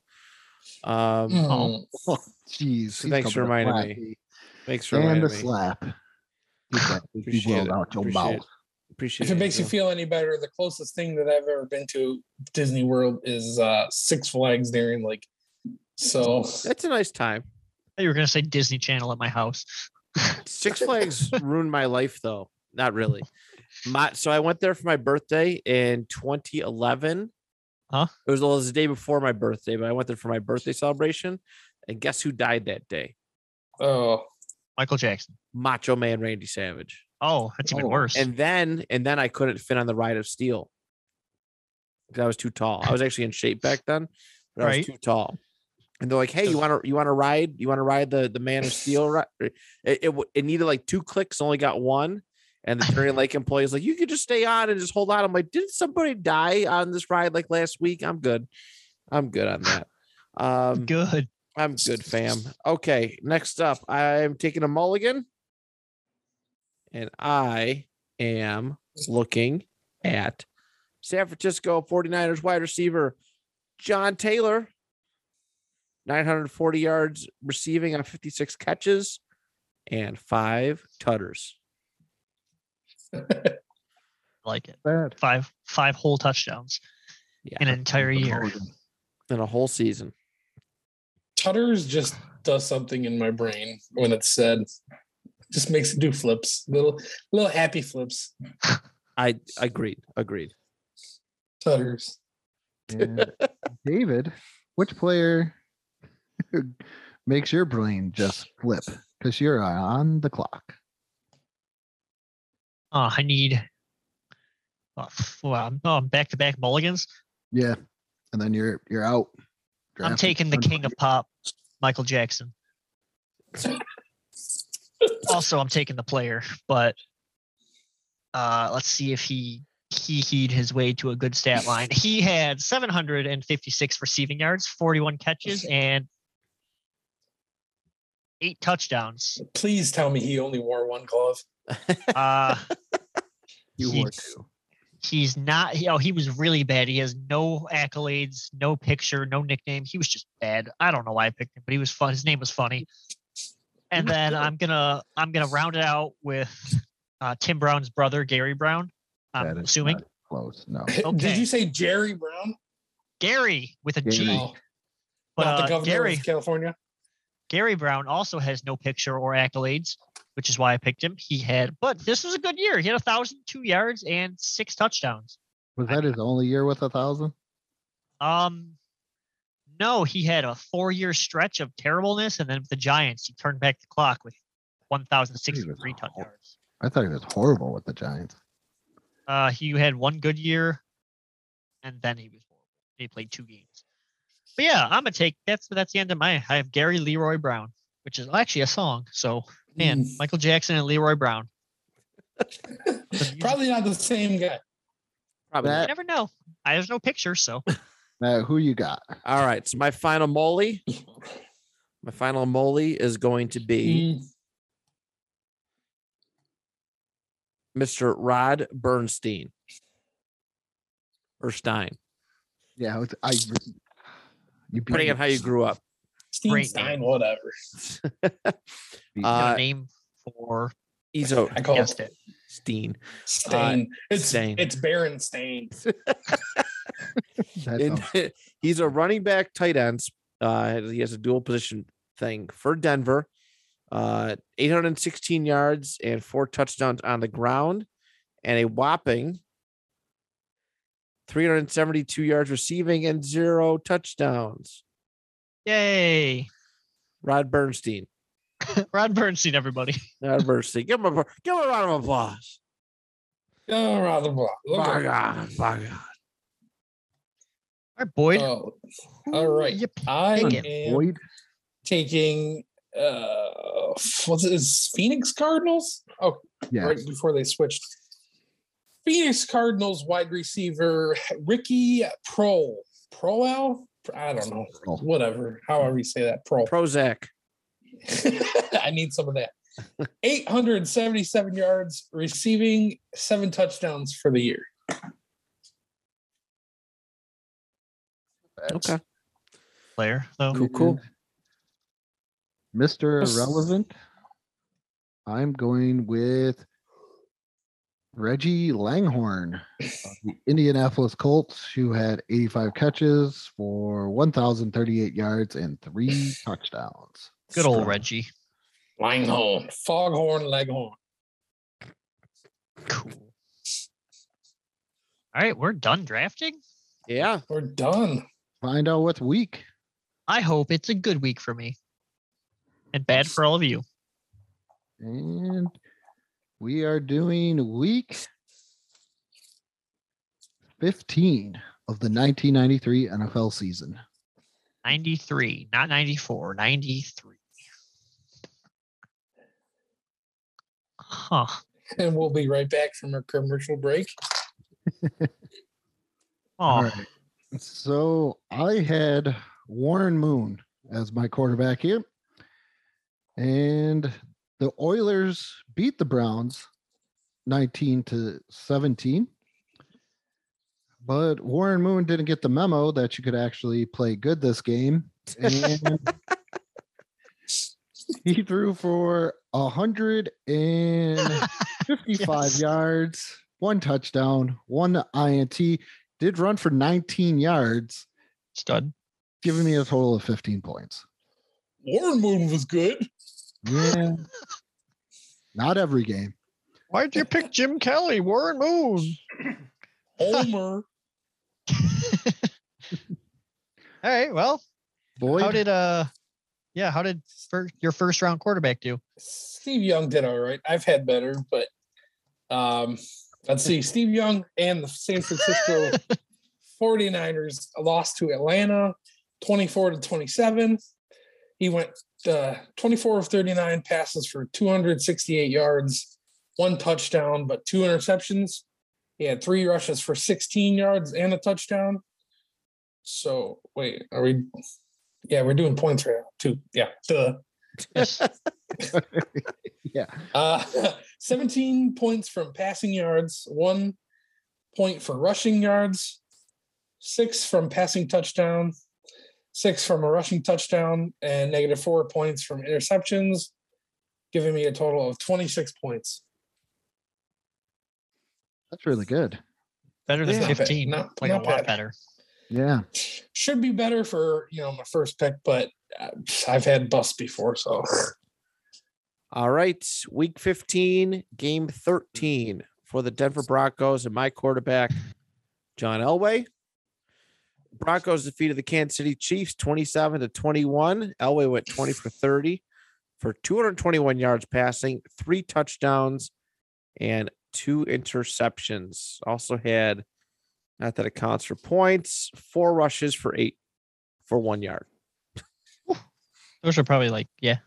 Um. Oh, jeez. So thanks for reminding slap me. thanks for And reminding the me. slap. Keep that big Appreciate it. out your Appreciate mouth. Appreciate If it makes you feel any better, the closest thing that I've ever been to Disney World is uh Six Flags during like so That's a nice time. You were gonna say Disney Channel at my house. Six Flags ruined my life though. Not really. My so I went there for my birthday in 2011. Huh? It was, well, it was the day before my birthday, but I went there for my birthday celebration. And guess who died that day? oh Michael Jackson. Macho Man Randy Savage. Oh, that's even Oh, worse. And then and then I couldn't fit on the ride of steel. Because I was too tall. I was actually in shape back then, but I was too tall. And they're like, "Hey, you want to you want to ride? You want to ride the the Man of Steel?" It, it it needed like two clicks, only got one. And the Turning Lake employee is like, "You could just stay on and just hold on." I'm like, "Didn't somebody die on this ride like last week?" I'm good. I'm good on that. Um, Good. I'm good, fam. Okay, next up, I'm taking a mulligan. And I am looking at San Francisco 49ers wide receiver John Taylor. 940 yards receiving on 56 catches and five tutters. Like it. Bad. Five five whole touchdowns Yeah. in an entire year. In a whole season. Tutters just does something in my brain when it's said. Just makes it do flips, little little happy flips. I agreed. Agreed. Tutters. David, which player makes your brain just flip? Because you're on the clock. Oh, I need. Oh, oh, back to back mulligans. Yeah. And then you're you're out. I'm taking the king of pop, Michael Jackson. also I'm taking the player, but uh let's see if he he heed his way to a good stat line. He had 756 receiving yards, 41 catches, and eight touchdowns. Please tell me he only wore one glove. Uh You he- were too. he's not you know he was really bad he has no accolades no picture no nickname he was just bad i don't know why i picked him but he was fun his name was funny and then i'm gonna i'm gonna round it out with uh, tim brown's brother gary brown i'm is assuming not close. No. Did you say Jerry Brown? gary with a G. Gary. Oh, but not the uh, governor gary of California. Gary brown also has no picture or accolades which is why i picked him he had but this was a good year he had a thousand two yards and six touchdowns Was that his only year with a thousand? Um, no, he had a four-year stretch of terribleness, and then with the Giants, he turned back the clock with 1,063 touch hor- yards. I thought he was horrible with the Giants. Uh, he had one good year, and then he was horrible. He played two games. But yeah, I'm gonna take that's but that's the end of my. I have Gary Leroy Brown, which is actually a song. So man, Mm. Michael Jackson and Leroy Brown. Probably not the same guy. Probably. You That- never know. I there's no picture, so Now, who you got? All right. So my final molly, my final molly is going to be Mm, Mr. Rod Bernstine. Or Stein, Yeah, I. You beat depending me. on how you grew up. Steve Stein, name. whatever. Beat. Uh, a name for He's a I call it guessed it. Steen. Stain. it's Stain. it's Baron Stain. That And he's a running back tight end. Uh, he has a dual position thing for Denver. Uh, 816 yards and four touchdowns on the ground, and a whopping 372 yards receiving and zero touchdowns. Yay, Rod Bernstine. Ron Bernstine, everybody. Rod Bernstine. Give him a give him a round of applause. Oh, rather blah. Look By at God, by God. All right, Boyd. Oh, all right. Yep. I am Boyd. taking uh what's it is Phoenix Cardinals? Oh, Yeah. right before they switched. Phoenix Cardinals wide receiver Ricky Pro. Proehl? I don't know. Whatever. However you say that. Pro. Prozac. I need some of that. 877 yards, receiving seven touchdowns for the year. that's Okay. player though. Cool, cool. Mm-hmm. Mr. Yes. Irrelevant. I'm going with Reggie Langhorne the Indianapolis Colts, who had 85 catches for 1,038 yards and three touchdowns. Good old Strong. Reggie. Langhorne, Foghorn, Leghorn. Cool. All right, we're done drafting. Yeah. We're done. Find out what's weak. I hope it's a good week for me and bad for all of you. And we are doing week 15 of the 1993 NFL season. 93, not 94, 93. Huh. And we'll be right back from our commercial break. Oh, All right. So I had Warren Moon as my quarterback here. And the Oilers beat the Browns 19 to 17. But Warren Moon didn't get the memo that you could actually play good this game. And he threw for 155 yards, one touchdown, one INT, did run for 19 yards, stud. giving me a total of 15 points. Warren Moon was good. Yeah. Not every game. Why'd you pick Jim Kelly, Warren Moon? Homer. All right, well, Boyd, how did uh yeah, how did fir- your first round quarterback do? Steve Young did all right. I've had better, but um, let's see. Steve Young and the San Francisco 49ers lost to Atlanta 24 to 27. He went uh, 24 of 39 passes for 268 yards, one touchdown, but two interceptions. He had three rushes for 16 yards and a touchdown. So wait, are we? Yeah, we're doing points right now too. Yeah, duh. Yeah. Uh, 17 points from passing yards, one point for rushing yards, six from passing touchdown, six from a rushing touchdown, and negative four points from interceptions, giving me a total of 26 points. That's really good. Better than Yeah. 15. Not- like a not lot better. Yeah. Should be better for you know my first pick, but uh, I've had busts before, so All right, week 15, game 13 for the Denver Broncos and my quarterback, John Elway. Broncos defeated the Kansas City Chiefs 27 to 21. Elway went 20 for 30 for 221 yards passing, three touchdowns, and two interceptions. Also had, not that it counts for points, four rushes for eight for one yard. Those are probably like, yeah.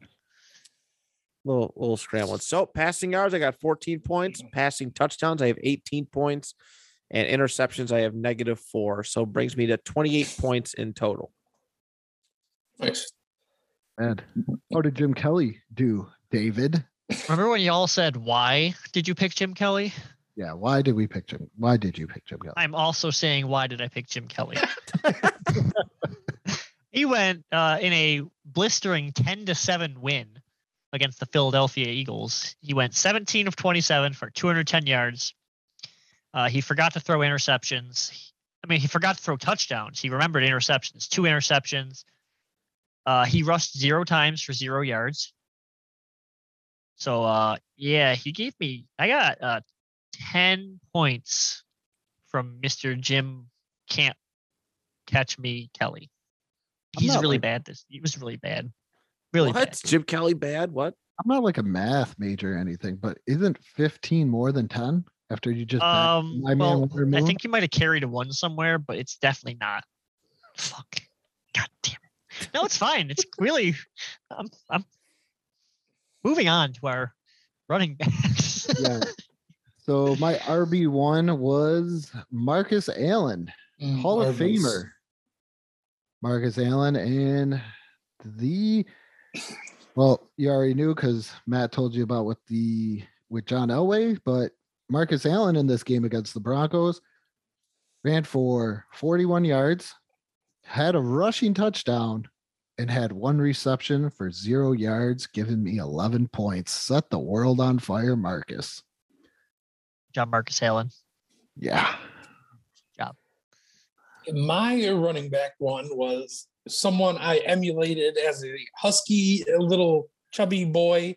little little scrambling. So passing yards, I got 14 points. Passing touchdowns, I have 18 points, and interceptions, I have negative four. So brings me to 28 points in total. nice. And how did Jim Kelly do, David? Remember when y'all said, why did you pick Jim Kelly? Yeah. Why did we pick Jim? Why did you pick Jim Kelly? I'm also saying, why did I pick Jim Kelly? he went uh, in a blistering 10 to 7 win against the Philadelphia Eagles. He went 17 of 27 for 210 yards. Uh, he forgot to throw interceptions. I mean, he forgot to throw touchdowns. He remembered interceptions, two interceptions. Uh, he rushed zero times for zero yards. So, uh, yeah, he gave me, I got uh, 10 points from Mr. Jim Can't Catch Me Kelly. He's really like- bad. This he was really bad. Really what? bad. Jim Kelly bad? What? I'm not like a math major or anything, but isn't 15 more than 10 after you just Um, my man well, Wonder I think you might have carried a one somewhere, but it's definitely not. Fuck. God damn it. No, it's fine. It's really. I'm. I'm moving on to our running backs. yeah. So my RB one was Marcus Allen, Mm, Hall of Arby's. Famer. Marcus Allen and the well, you already knew because Matt told you about with the with John Elway, but Marcus Allen in this game against the Broncos ran for 41 yards, had a rushing touchdown, and had one reception for zero yards, giving me 11 points. Set the world on fire, Marcus. John Marcus Allen. Yeah. Job. My running back one was someone I emulated as a husky little chubby boy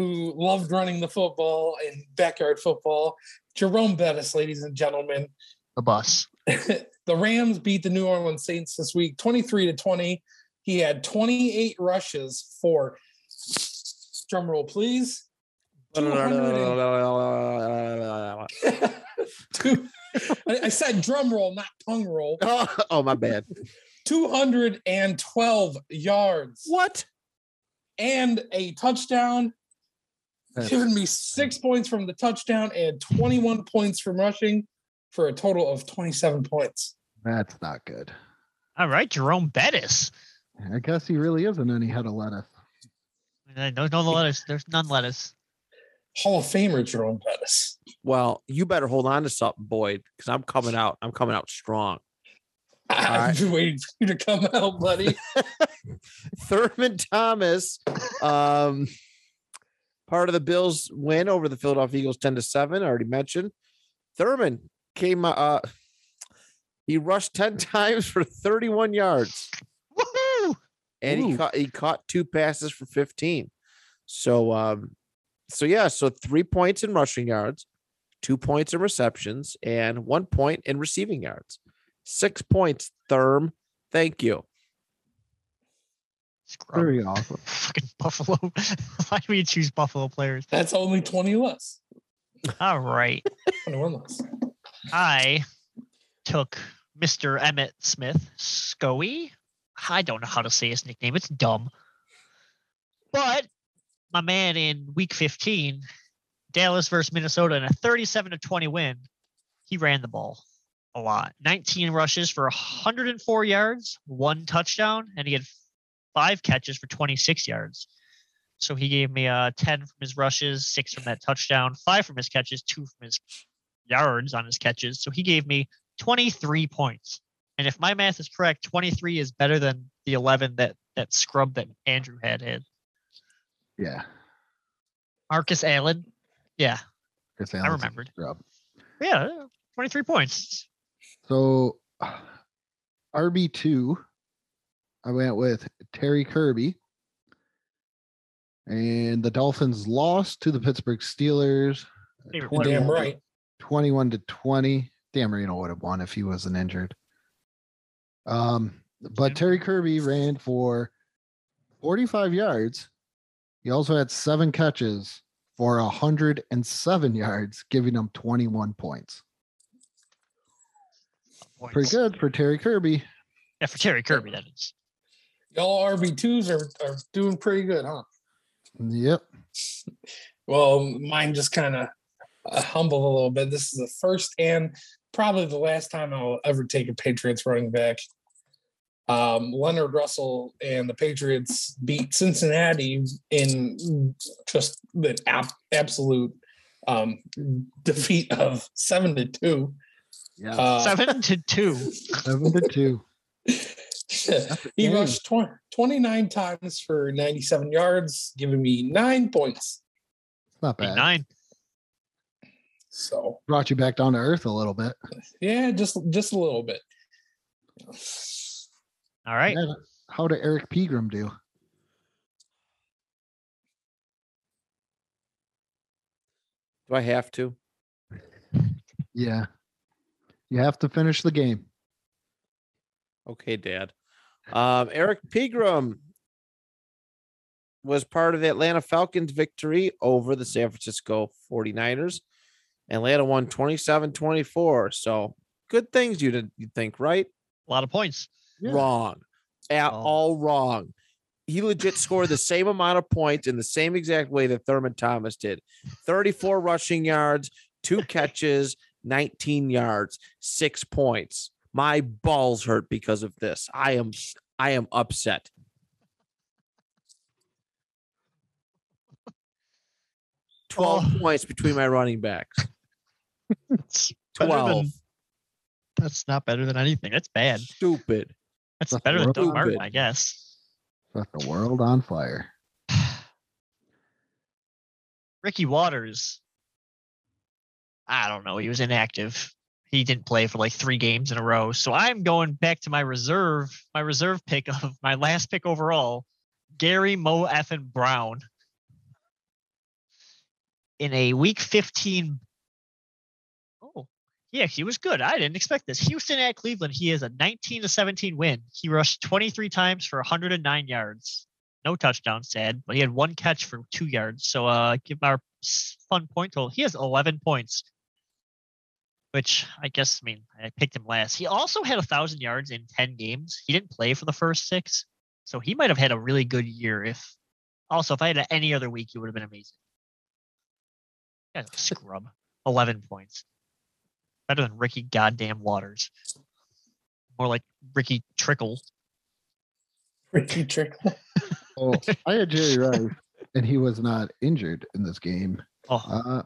who loved running the football and backyard football. Jerome Bettis, ladies and gentlemen. The bus. the Rams beat the New Orleans Saints this week 23 to 20. He had 28 rushes for drum roll, please. 200 Two- I said drum roll, not tongue roll. Oh, oh, my bad. 212 yards What? and a touchdown, giving me six points from the touchdown and 21 points from rushing for a total of 27 points. That's not good. All right, Jerome Bettis. I guess he really isn't any head of lettuce. No, no lettuce. There's none lettuce. Hall of Famer Jerome Bettis. Well, you better hold on to something, Boyd, because I'm coming out. I'm coming out strong. I've been waiting for you to come out, buddy. Thurman Thomas, um, part of the Bills' win over the Philadelphia Eagles, ten to seven. I already mentioned. Thurman came. Uh, he rushed ten times for thirty-one yards, Woohoo! and he caught he caught two passes for fifteen. So, um, so yeah, so three points in rushing yards, two points in receptions, and one point in receiving yards. Six points, Thurm. Thank you. Scrub. Very awesome. Fucking Buffalo. Why do we choose Buffalo players? That's only 20 less. All right. 21 less. I took Mr. Emmitt Smith, Scoey. I don't know how to say his nickname. It's dumb. But my man in week 15, Dallas versus Minnesota in a 37 to 20 win, he ran the ball a lot. 19 rushes for 104 yards, one touchdown, and he had five catches for 26 yards. So he gave me uh 10 from his rushes, six from that touchdown, five from his catches, two from his yards on his catches. So he gave me 23 points. And if my math is correct, 23 is better than the 11 that that scrub that Andrew had had. Yeah. Marcus Allen. Yeah, Chris I remembered. scrub. Yeah, 23 points. So RB two, I went with Terry Kirby. And the Dolphins lost to the Pittsburgh Steelers. Favorite 21 Damn to- right. 21 to 20. Dan Marino would have won if he wasn't injured. Um, but Terry Kirby ran for 45 yards. He also had seven catches for 107 yards, giving him 21 points. Points. Pretty good for Terry Kirby. Yeah, for Terry Kirby, that is. Y'all RB2s are, are doing pretty good, huh? Yep. Well, mine just kind of uh, humbled a little bit. This is the first and probably the last time I'll ever take a Patriots running back. Um, Leonard Russell and the Patriots beat Cincinnati in just the ab- absolute um, defeat of seven to two. Yeah. Uh, Seven to two. Seven to two. He game. rushed 20, 29 times for 97 yards, giving me nine points. Not bad. nine. So Brought you back down to earth a little bit. yeah, just just a little bit. All right. Yeah, How did Erric Pegram do? Do I have to? Yeah. You have to finish the game. Okay, Dad. Um, Erric Pegram was part of the Atlanta Falcons victory over the San Francisco 49ers. Atlanta won 27 24. So good things you'd, you'd think, right? A lot of points. Yeah. Wrong. At Oh. all wrong. He legit scored the same amount of points in the same exact way that Thurman Thomas did 34 rushing yards, two catches, 19 yards, six points. My balls hurt because of this. I am I am upset. Twelve Oh. points between my running backs. It's better than- Twelve. that's not better than anything. That's bad. Stupid. That's That's better than Doug stupid. Martin, I guess. Set the world on fire. Ricky Watters. I don't know. He was inactive. He didn't play for like three games in a row. So I'm going back to my reserve, my reserve pick of my last pick overall, Gary Mo Effin Brown. In a week 15. Oh, yeah, he was good. I didn't expect this. Houston at Cleveland. He has a 19 to 17 win. He rushed 23 times for 109 yards no touchdown, sad, but he had one catch for two yards. So uh give our fun point total. He has 11 points, which I guess I mean I picked him last. He also had a thousand yards in 10 games. He didn't play for the first six, so he might have had a really good year. If also if I had any other week, he would have been amazing. Guy's a scrub. 11 points, better than Ricky Goddamn Watters. More like Ricky Trickle. Ricky Trickle. Oh, I had Jerry Rice, and he was not injured in this game. Oh, Uh,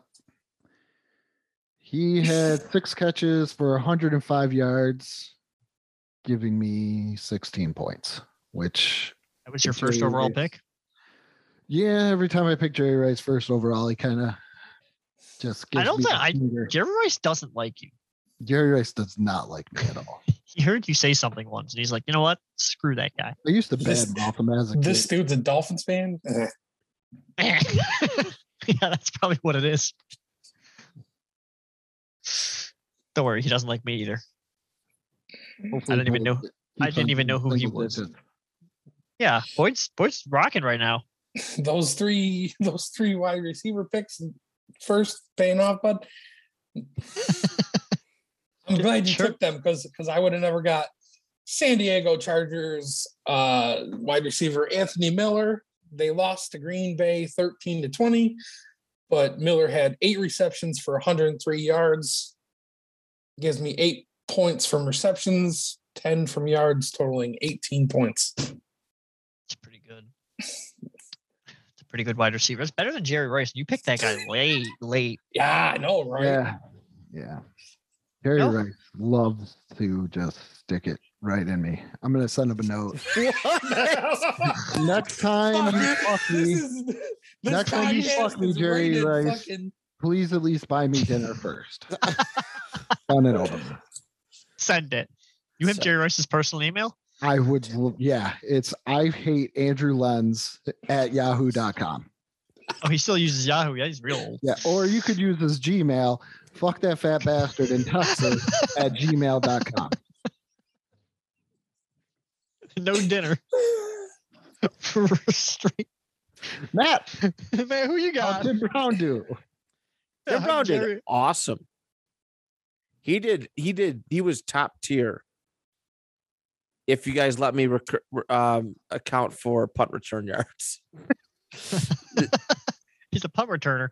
he had six catches for 105 yards, giving me 16 points, which, that was your first Jerry overall Rice. pick. yeah, every time I pick Jerry Rice first overall, he kind of just gives I don't me think I finger. Jerry Rice doesn't like you. Jerry Rice does not like me at all. He heard you say something once, and he's like, you know what? Screw that guy. I used to This- badmouth him as a kid. This dude's a Dolphins fan. Yeah, that's probably what it is. Don't worry, he doesn't like me either. Hopefully didn't even know- I didn't even know who he was. Yeah, Boyd's Boyd's rocking right now. Those three, those three wide receiver picks first paying off, bud. I'm glad you Sure. took them because because I would have never got San Diego Chargers uh wide receiver Anthony Miller they lost to Green Bay 13 to 20, but Miller had eight receptions for 103 yards. Gives me eight points from receptions, 10 from yards, totaling 18 points. It's pretty good. It's a pretty good wide receiver. It's better than Jerry Rice. You picked that guy late, late. Yeah, I know, right? Yeah. Yeah. Jerry No. Rice loves to just stick it right in me. I'm gonna send him a note. Next time you fuck This is- this Next time you fuck me, Jerry Rice. fucking- please at least buy me dinner first. Send it over. Send it. You have So- Jerry Rice's personal email? I would, yeah. It's I hate Andrew Lenz at yahoo.com. Oh, he still uses Yahoo. Yeah, he's real old. Yeah. Or you could use his Gmail, fuck that fat bastard in Texas at gmail.com. no dinner. Straight. Matt, Man, who you how got? did Brown do? Tim Brown did awesome. He did. He did. He was top tier. If you guys let me rec- um, account for punt return yards, He's a punt returner.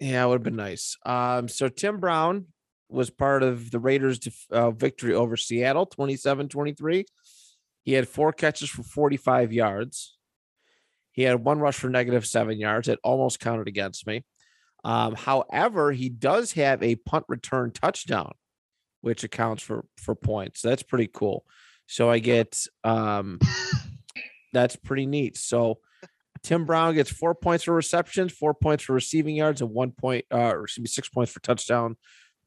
yeah, it would have been nice. Um, so Tim Brown was part of the Raiders' def- uh, victory over Seattle, 27-23. He had four catches for 45 yards. He had one rush for negative seven yards. It almost counted against me. Um, however, he does have a punt return touchdown, which accounts for for points. That's pretty cool. So I get um, that's pretty neat. So Tim Brown gets four points for receptions, four points for receiving yards, and one point, uh, or excuse me, six points for touchdown.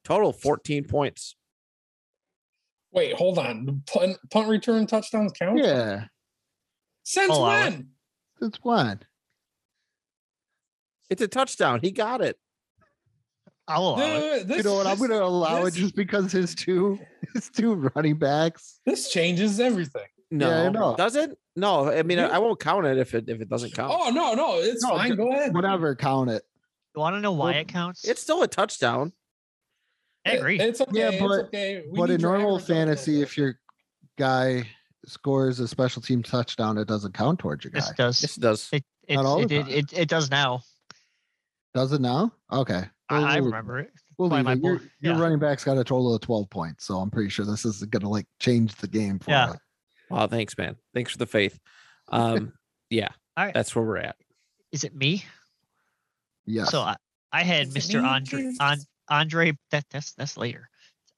Total 14 points. Wait, hold on. Punt, punt return touchdowns count? Yeah. Since I'll allow it. when? It's a touchdown. He got it. I'll allow it. Uh, this, You know what? I'm gonna allow it just because his two his two running backs. This changes everything. No, Yeah, I know. does it? No, I mean, I, Yeah. I won't count it if it if it doesn't count. Oh no, no, it's No, fine. Go ahead. Whatever, count it. You want to know why Well, it counts? It's still a touchdown. I agree. It's okay. Yeah, it's but- okay. We but in normal fantasy, if your guy scores a special team touchdown, it doesn't count towards your this guy. does. Yes, it does. It, it's, Not all it, it, it, it does now. Does it now? Okay. I, I remember it. We'll By my it. Your, book, your running back's got a total of 12 points, so I'm pretty sure this is going to like change the game for Yeah. you. Wow, thanks, man. Thanks for the faith. Um, yeah, All right. that's where we're at. Is it me? Yes. So I, I had Is Mr. Andre on Andre that that's that's later.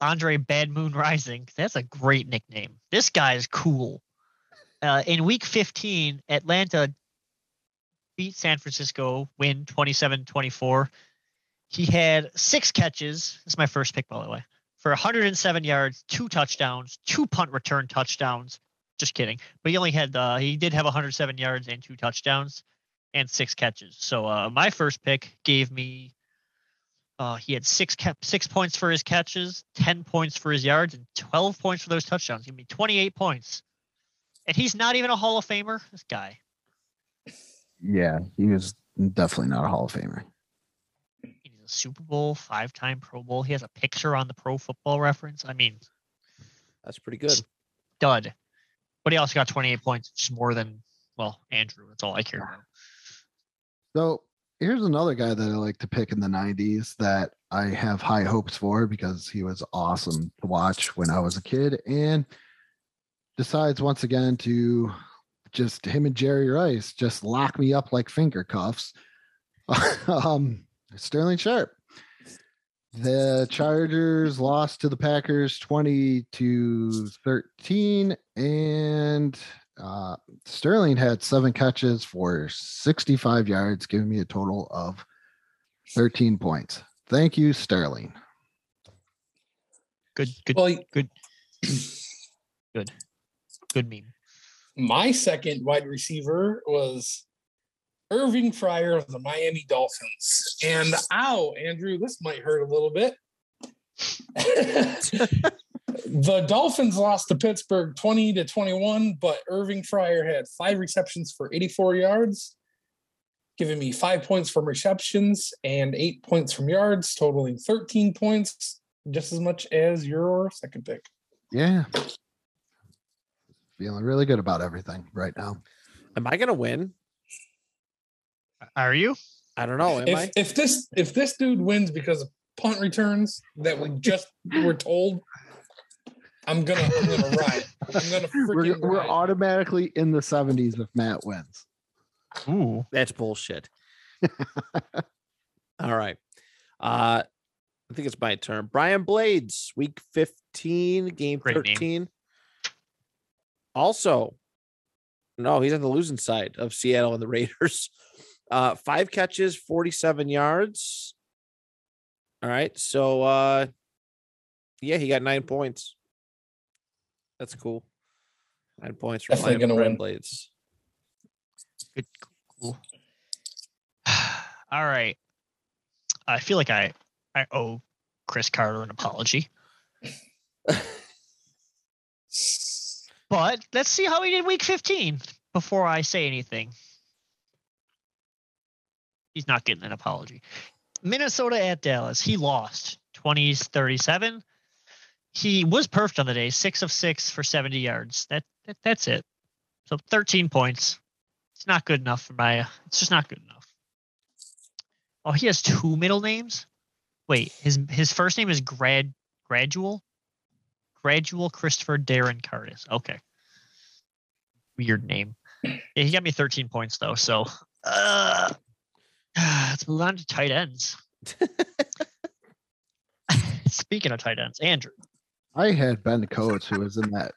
Andre Bad Moon Rising. That's a great nickname. This guy is cool. Uh, in week 15, Atlanta beat San Francisco, win 27-24. He had six catches. This is my first pick, by the way, for 107 yards, two touchdowns, two punt return touchdowns. Just kidding. But he only had uh, he did have 107 yards and two touchdowns and six catches. So uh, my first pick gave me uh, he had six ca- six points for his catches, ten points for his yards, and twelve points for those touchdowns. Give me 28 points. And he's not even a Hall of Famer. This guy. Yeah, he was definitely not a Hall of Famer. He's a Super Bowl, five-time Pro Bowl. He has a picture on the Pro Football Reference. I mean, That's pretty good. stud. But he also got 28 points, which is more than well, Andrew. That's all I care about. So here's another guy that I like to pick in the 90s that I have high hopes for because he was awesome to watch when I was a kid and decides once again to just him and Jerry Rice just lock me up like finger cuffs. um, Sterling Sharpe. The Chargers lost to the Packers 20 to 13 and uh, Sterling had seven catches for 65 yards, giving me a total of 13 points. Thank you, Sterling. Good, good, Well, good, good meme. My second wide receiver was Irving Fryar of the Miami Dolphins. And ow, Andrew, this might hurt a little bit. the Dolphins lost to Pittsburgh 20 to 21, but Irving Fryar had five receptions for 84 yards, giving me five points from receptions and eight points from yards, totaling 13 points, just as much as your second pick. Yeah. Feeling really good about everything right now. Am I gonna win? Are you? I don't know. Am if I? if this if this dude wins because of punt returns that we just were told, I'm gonna I'm gonna ride. I'm gonna We're, freaking we're automatically in the 70s if Matt wins. Ooh. That's bullshit. All right. Uh I think it's my turn. Brian Blades, week 15, game Great name. 13. Also, no, he's on the losing side of Seattle and the Raiders. Uh five catches, 47 yards. All right. So uh yeah, he got nine points. That's cool. Nine points for Definitely Brian gonna win. Blades. Good. Cool. All right. I feel like I I owe Cris Carter an apology. But let's see how he did week 15 before I say anything. He's not getting an apology. Minnesota at Dallas. He lost 20s 37. He was perfect on the day, six of six for 70 yards. That, that that's it. So 13 points. It's not good enough for my it's just not good enough. Oh, he has two middle names? Wait, his his first name is Grad Gradual? Gradual Christopher Darren Curtis. Okay. Weird name. Yeah, he got me 13 points though. So uh, let's move on to tight ends. Speaking of tight ends, Andrew. I had Ben Coates, who was in that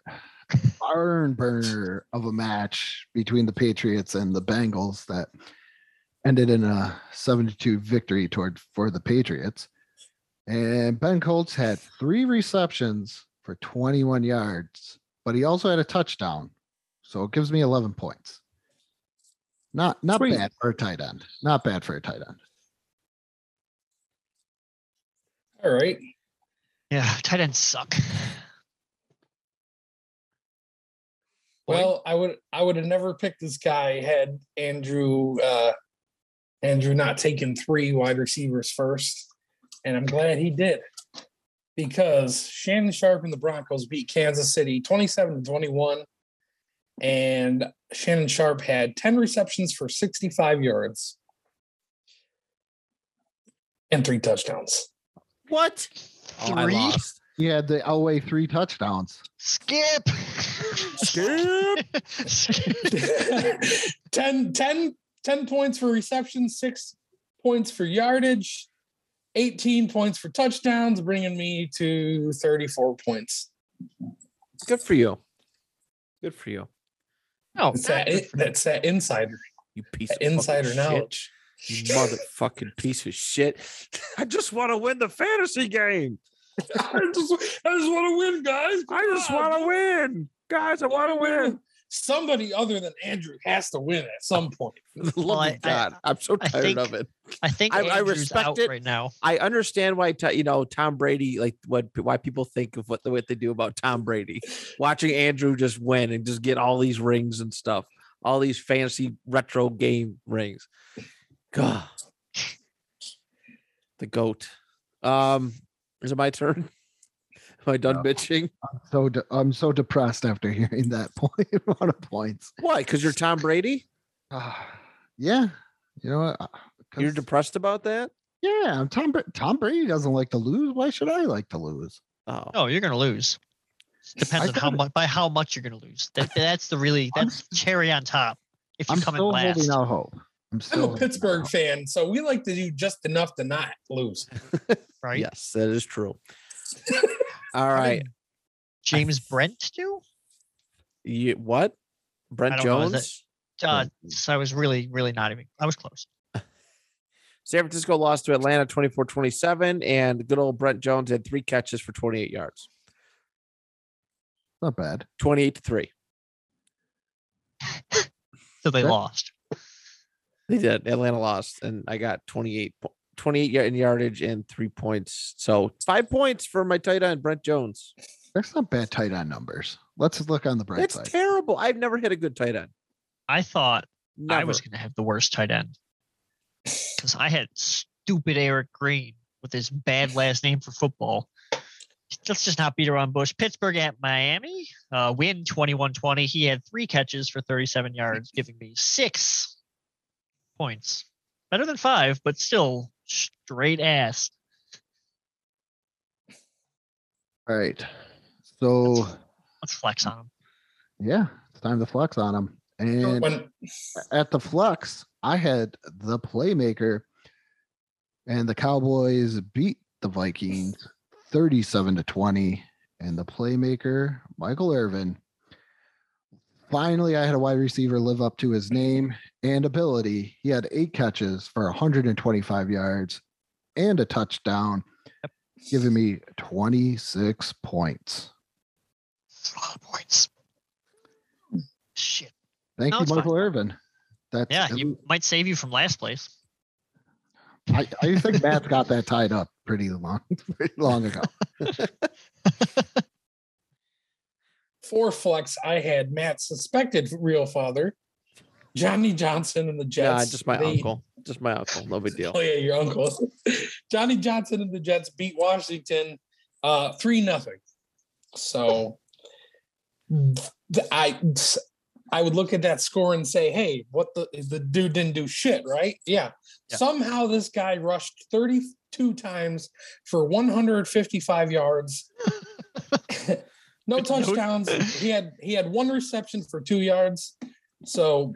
barn burner of a match between the Patriots and the Bengals that ended in a 72 victory toward for the Patriots. And Ben Coates had three receptions for 21 yards, but he also had a touchdown. So it gives me 11 points. Not not Sweet. bad for a tight end. Not bad for a tight end. All right. Yeah, tight ends suck. Well, I would I would have never picked this guy had Andrew uh Andrew not taken three wide receivers first. And I'm glad he did. Because Shannon Sharpe and the Broncos beat Kansas City 27 to 21. And Shannon Sharpe had 10 receptions for 65 yards and three touchdowns. What? Oh, Three? lost. He had the Elway three touchdowns. Skip. Skip. Skip. 10, 10, 10 points for reception, six points for yardage, 18 points for touchdowns, bringing me to 34 points. Good for you. Good for you. Oh, That's that, good for that's that insider, You piece that of fucking insider shit. You motherfucking piece of shit. I just want to win the fantasy game. I just, I just want to win, guys. I just want to win. Guys, I want to win. Somebody other than Andrew has to win at some point. Love Well, I, God, I, am so tired think- of it. I think I- I Andrew's respect out it. right now. I understand why you know Tom Brady, like what why people think of what the what they do about Tom Brady. Watching Andrew just win and just get all these rings and stuff, all these fancy retro game rings. God, the goat. Um, is it my turn? Am I done No. bitching? So de- I'm so depressed after hearing that point amount of points. Why? Because you're Tom Brady. Ah, yeah, you know what? uh, You're 'cause- depressed about that. yeah, I'm Tom. Bra- Tom Brady doesn't like to lose. Why should I like to lose? Oh, No, you're gonna lose. Depends on how much by how much you're gonna lose. That, that's the really I'm that's cherry on top. If you I'm come in still last, holding out hope. I'm I'm a holding out Pittsburgh fan, so we like to do just enough to not lose. right? yes, that is true. All How did right. James Brent do. You, what? Brent I don't know, that- Jones. Uh, so I was really, really not even. I was close. San Francisco lost to Atlanta 24 27, and good old Brent Jones had three catches for 28 yards, Not bad. 28 to 3. So they That- lost. They did. Atlanta lost, and I got 28, po- 28 in yardage and three points. So five points for my tight end, Brent Jones. That's not bad tight end numbers. Let's look on the bright That's side. terrible. I've never hit a good tight end. I thought Never. I was going to have the worst tight end because I had stupid Eric Green with his bad last name for football. Let's just not beat around bush. Pittsburgh at Miami, uh, win 21 20. He had three catches for 37 yards, giving me six points. Better than five, but still straight ass. All right. So Let's flex on him. yeah, it's time to flex on him. And When at the flex, I had the playmaker, and the Cowboys beat the Vikings 37 to 20. And the playmaker, Michael Irvin. Finally, I had a wide receiver live up to his name and ability. He had eight catches for 125 yards and a touchdown, giving me 26 points. It's a lot of points. Shit. Thank No, you, it's fine. Michael Irvin. That's Yeah, you might save you from last place. I, I think Matt's got that tied up pretty long, pretty long ago. for flex, I had Matt suspected real father, Johnny Johnson and the Yeah, Jets. just my They- uncle. Just my uncle. No big deal. Oh yeah, your uncle. Johnny Johnson and the Jets beat Washington uh three nothing. So I I would look at that score and say, hey, what the the dude didn't do shit, right? Yeah. Yeah. Somehow this guy rushed 32 times for 155 yards. no Good to know. touchdowns. He had he had one reception for two yards. So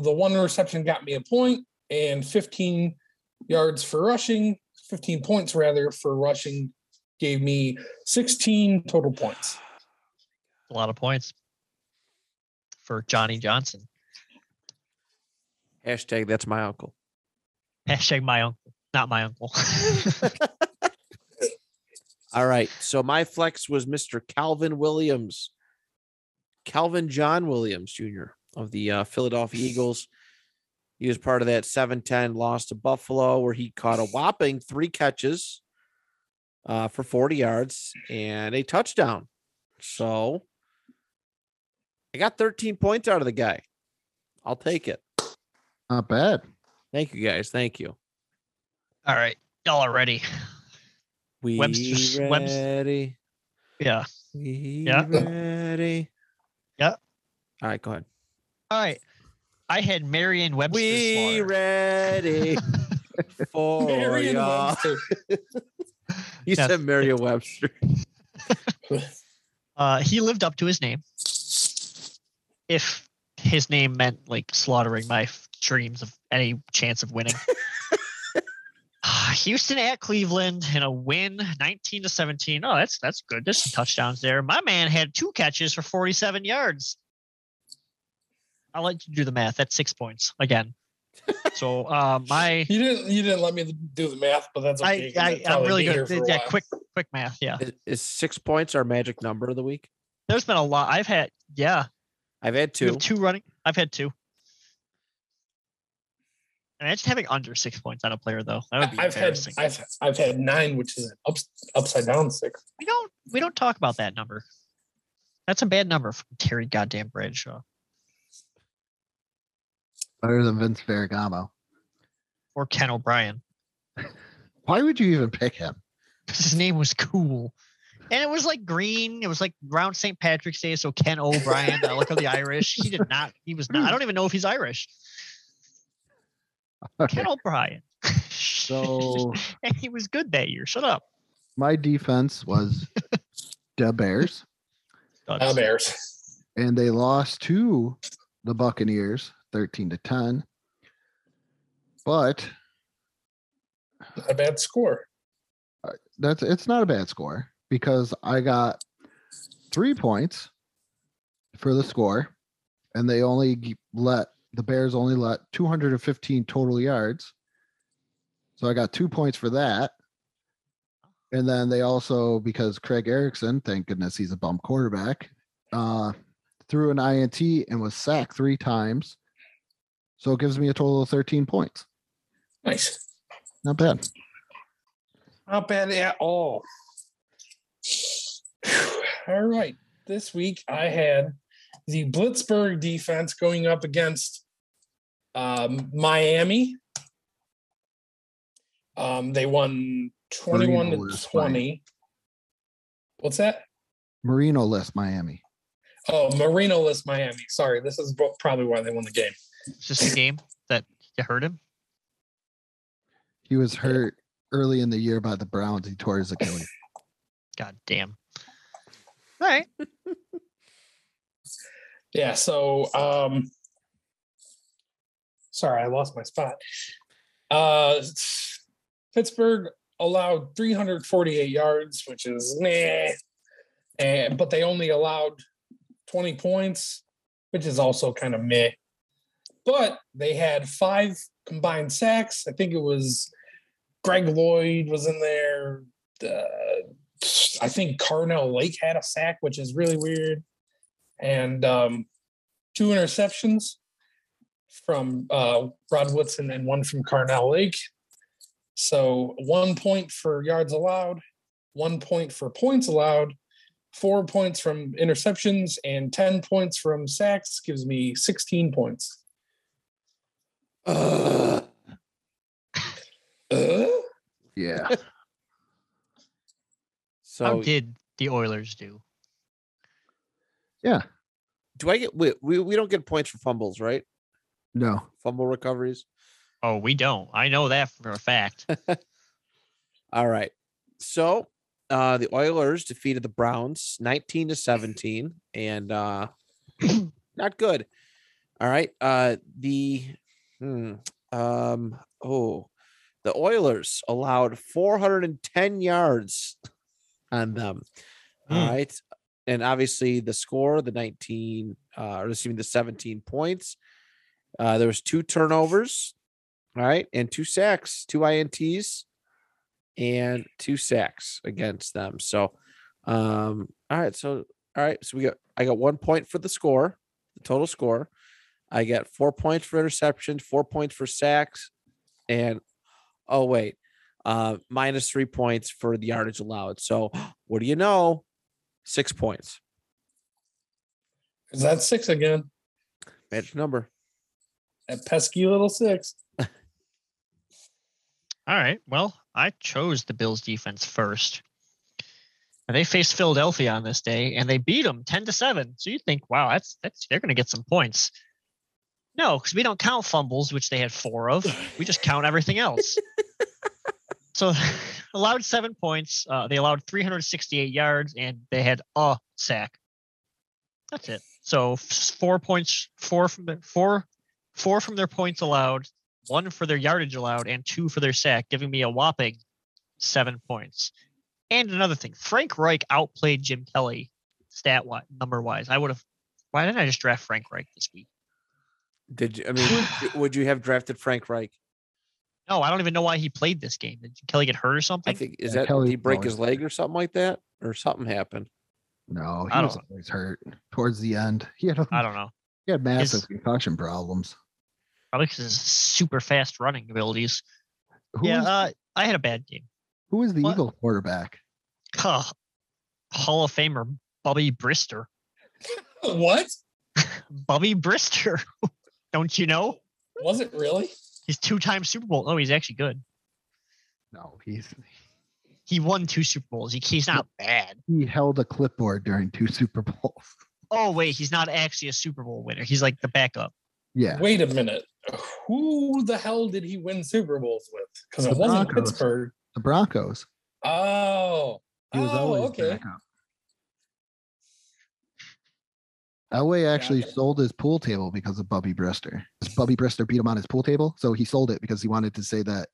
the one reception got me a point and 15 yards for rushing, 15 points rather for rushing gave me 16 total points. A lot of points for Johnny Johnson. Hashtag that's my uncle. Hashtag my uncle, not my uncle. All right. So my flex was Mr. Calvin Williams, Calvin John Williams Jr. of the uh, Philadelphia Eagles. He was part of that 7 10 loss to Buffalo, where he caught a whopping three catches uh, for 40 yards and a touchdown. So I got 13 points out of the guy. I'll take it. Not bad. Thank you guys. Thank you. All right, y'all are ready. We Webster's- Webs- ready. Yeah. We Yeah. ready. Yeah. All right, go ahead. All right. I had Marion Webster. We Slaughter. ready for Marion ya. Webster. You Yeah. said Merriam Webster. Uh, he lived up to his name. If his name meant like slaughtering my f- dreams of any chance of winning. Houston at Cleveland in a win, 19 to 17. Oh, that's that's good. There's some touchdowns there. My man had two catches for 47 yards. I'll let you do the math. That's six points again. So uh, my You didn't you didn't let me do the math, but that's I, I I'd I'm really be here good. for Yeah, while. quick quick math. Yeah, Is, is six points our magic number of the week? there's been a lot. I've had yeah. I've had two. two running. I've had two. Imagine having under six points on a player though. That would be I've had. I've I've had nine, which is an ups, upside down six. we don't we don't talk about that number. That's a bad number from Terry Goddamn Bradshaw Better than Vince Ferragamo. or Ken O'Brien. Why would you even pick him? because his name was cool. And it was like green. It was like around St. Patrick's Day. So Ken O'Brien, I look of the Irish. He did not. He was not. I don't even know if he's Irish. Ken O'Brien. So and he was good that year. Shut up. my defense was the Bears, Duds. Bears. and they lost to the Buccaneers 13 to 10. But Not a bad score. that's it's not a bad score because I got three points for the score, and they only let the Bears only let 215 total yards. So I got two points for that. And then they also, because Craig Erickson, thank goodness he's a bum quarterback, uh, threw an INT and was sacked three times. So it gives me a total of 13 points. Nice. Not bad. Not bad at all. All right. This week I had the Blitzburg defense going up against um, Miami. Um, they won 21 Marino to is fine. 20. What's that? Marino list Miami. Oh, Marino list Miami. Sorry, this is probably why they won the game. It's just a game that you hurt him. He was hurt early in the year by the Browns. He tore his Achilles. God damn. All right. Yeah. So, um, sorry, I lost my spot. Uh, Pittsburgh allowed 348 yards, which is nah, and but they only allowed 20 points, which is also kind of meh. But they had five combined sacks. I think it was Greg Lloyd was in there. Uh, I think Carnell Lake had a sack, which is really weird and um, two interceptions from uh, Rod Woodson and one from Carnell Lake. So one point for yards allowed, one point for points allowed, four points from interceptions, and 10 points from sacks gives me 16 points. Ugh. Uh, Yeah. so How did the Oilers do? Yeah. do I get we, we we don't get points for fumbles, right? No. Fumble recoveries. Oh, we don't. I know that for a fact. All right. So uh the Oilers defeated the Browns 19 to 17 and uh not good. All right. Uh the hmm, um oh the Oilers allowed 410 yards on them. All Hmm. right. And obviously the score, the 19 uh or excuse me, the 17 points. Uh there was two turnovers, all right, and two sacks, two INTs and two sacks against them. So um all right, so all right, so we got I got one point for the score, the total score. I get four points for interception, four points for sacks, and oh wait, uh minus three points for the yardage allowed. So what do you know? Six points. is that six again? Magic number. That pesky little six. All right. Well, I chose the Bills defense first. And they faced Philadelphia on this day and they beat them 10 to 7. So you think, wow, that's that's they're gonna get some points. No, because we don't count fumbles, which they had four of. We just count everything else. so allowed seven points. Uh, they allowed 368 yards and they had a sack. That's it. So four points, four from the four, four from their points allowed, one for their yardage allowed, and two for their sack, giving me a whopping seven points. And another thing, Frank Reich outplayed Jim Kelly stat wise, number wise. I would have. Why didn't I just draft Frank Reich this week? Did you I mean would you have drafted Frank Reich? No, I don't even know why he played this game. Did Kelly get hurt or something? I think is Yeah, that Kelly did he break always his leg or something like that? Or something happened. No, I he don't was always hurt towards the end. He had, a, I don't know. he had massive His- concussion problems. Probably because his super fast running abilities. Who yeah, was, uh, I had a bad game. who was the what? Eagle quarterback? Huh. Hall of Famer Bubby Brister. What? Bubby Brister. Don't you know? Was it really? He's two-time Super Bowl. Oh, he's actually good. No, he's He won two Super Bowls. He, he's not bad. he held a clipboard during two Super Bowls. Oh wait, he's not actually a Super Bowl winner. He's like the backup. Yeah, Wait a minute. Who the hell did he win Super Bowls with? Because it wasn't Broncos. Pittsburgh. the Broncos. Oh. He was oh, always okay. backup. Elway actually Gotcha. sold his pool table because of Bubby Brister. Bubby Brister beat him on his pool table, so he sold it because he wanted to say that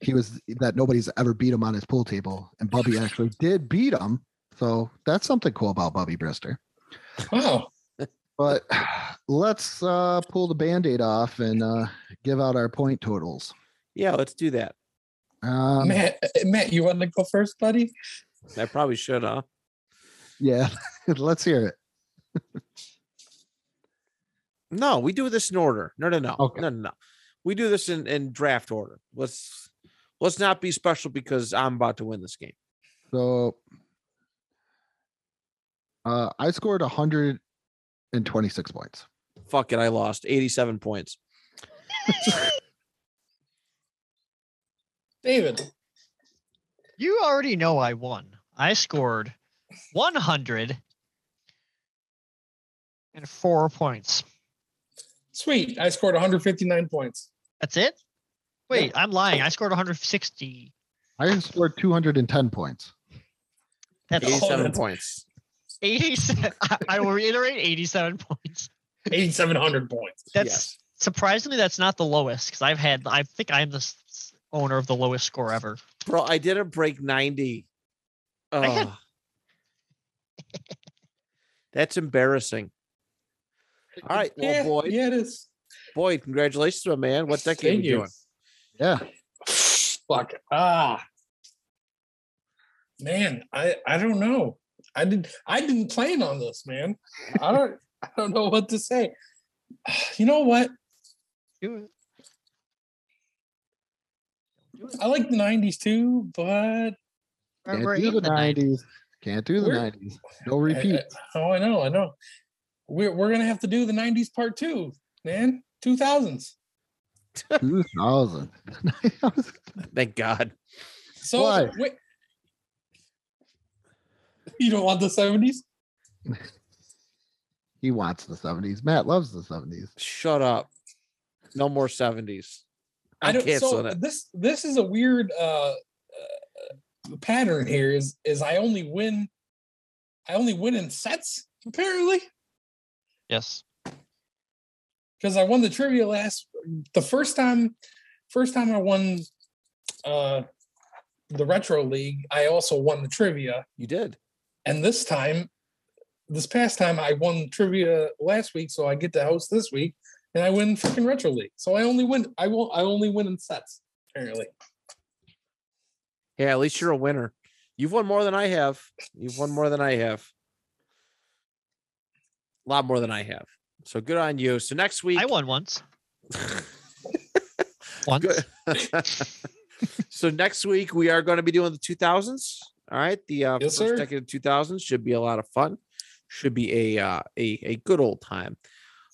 he was that nobody's ever beat him on his pool table, and Bubby actually did beat him. So that's something cool about Bubby Brister. Oh. But let's uh, pull the band-aid off and uh, give out our point totals. Yeah, let's do that. Um, Matt, Matt, you want to go first, buddy? I probably should, huh? Yeah, let's hear it. No, we do this in order. No, no, no. Okay. No, no, no. We do this in, in draft order. Let's let's not be special because I'm about to win this game. So uh, I scored 126 points. Fuck it, I lost 87 points. David. You already know I won. I scored 104 points. Sweet. I scored 159 points. That's it. Wait, I'm lying. I scored 160. I scored 210 points. That's 87 that's- points. 87. I- I will reiterate 87 points. 8,700 points. That's Yes. surprisingly that's not the lowest because I've had I think I'm the owner of the lowest score ever. Bro, I didn't break 90. I had- Oh. That's embarrassing. All right. Well, yeah, Boyd, Yeah, it is. Boyd, congratulations, my man. What decade Thank you you. doing? Yeah. Fuck. Ah. Man, I I don't know. I did I didn't plan on this, man. I don't I don't know what to say. You know what? Do it. I like the 90s too, but Can't We're do in the the 90s. 90s. Can't do the We're- 90s. No I- repeat. I- oh, I know, I know. We're we're gonna have to do the 90s part two, man. 2000s. 2000. Thank God. So Why? wait. You don't want the 70s? he wants the 70s. Matt loves the 70s. Shut up. No more 70s. I I'm don't. So it. this this is a weird uh, uh pattern here. Is is I only win, I only win in sets apparently Yes. because I won the trivia last the first time. First time I won uh the retro league, I also won the trivia, You did. and this time, this past time I won trivia last week, so I get to host this week, and I win freaking retro league. So I only win. I will. I only win in sets apparently. Yeah, at least you're a winner. You've won more than I have. You've won more than I have. A lot more than I have. So good on you. So next week, I won once. Once. Good. so next week we are going to be doing the 2000s. All right, the uh, Yes, first sir. decade of 2000s should be a lot of fun. Should be a uh, a a good old time.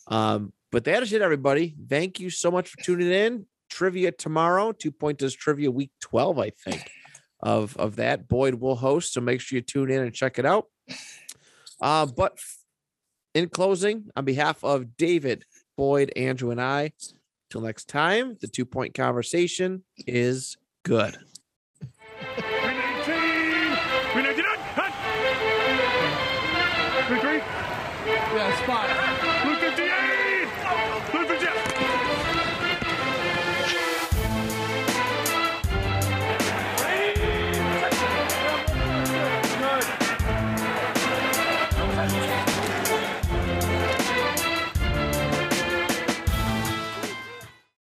Um, but that is it, everybody. Thank you so much for tuning in. Trivia tomorrow. Two pointers trivia week 12, I think, of of that. Boyd will host, so make sure you tune in and check it out. Uh, but f- in closing, on behalf of David, Boyd, Andrew, and I, till next time, the two point conversation is good.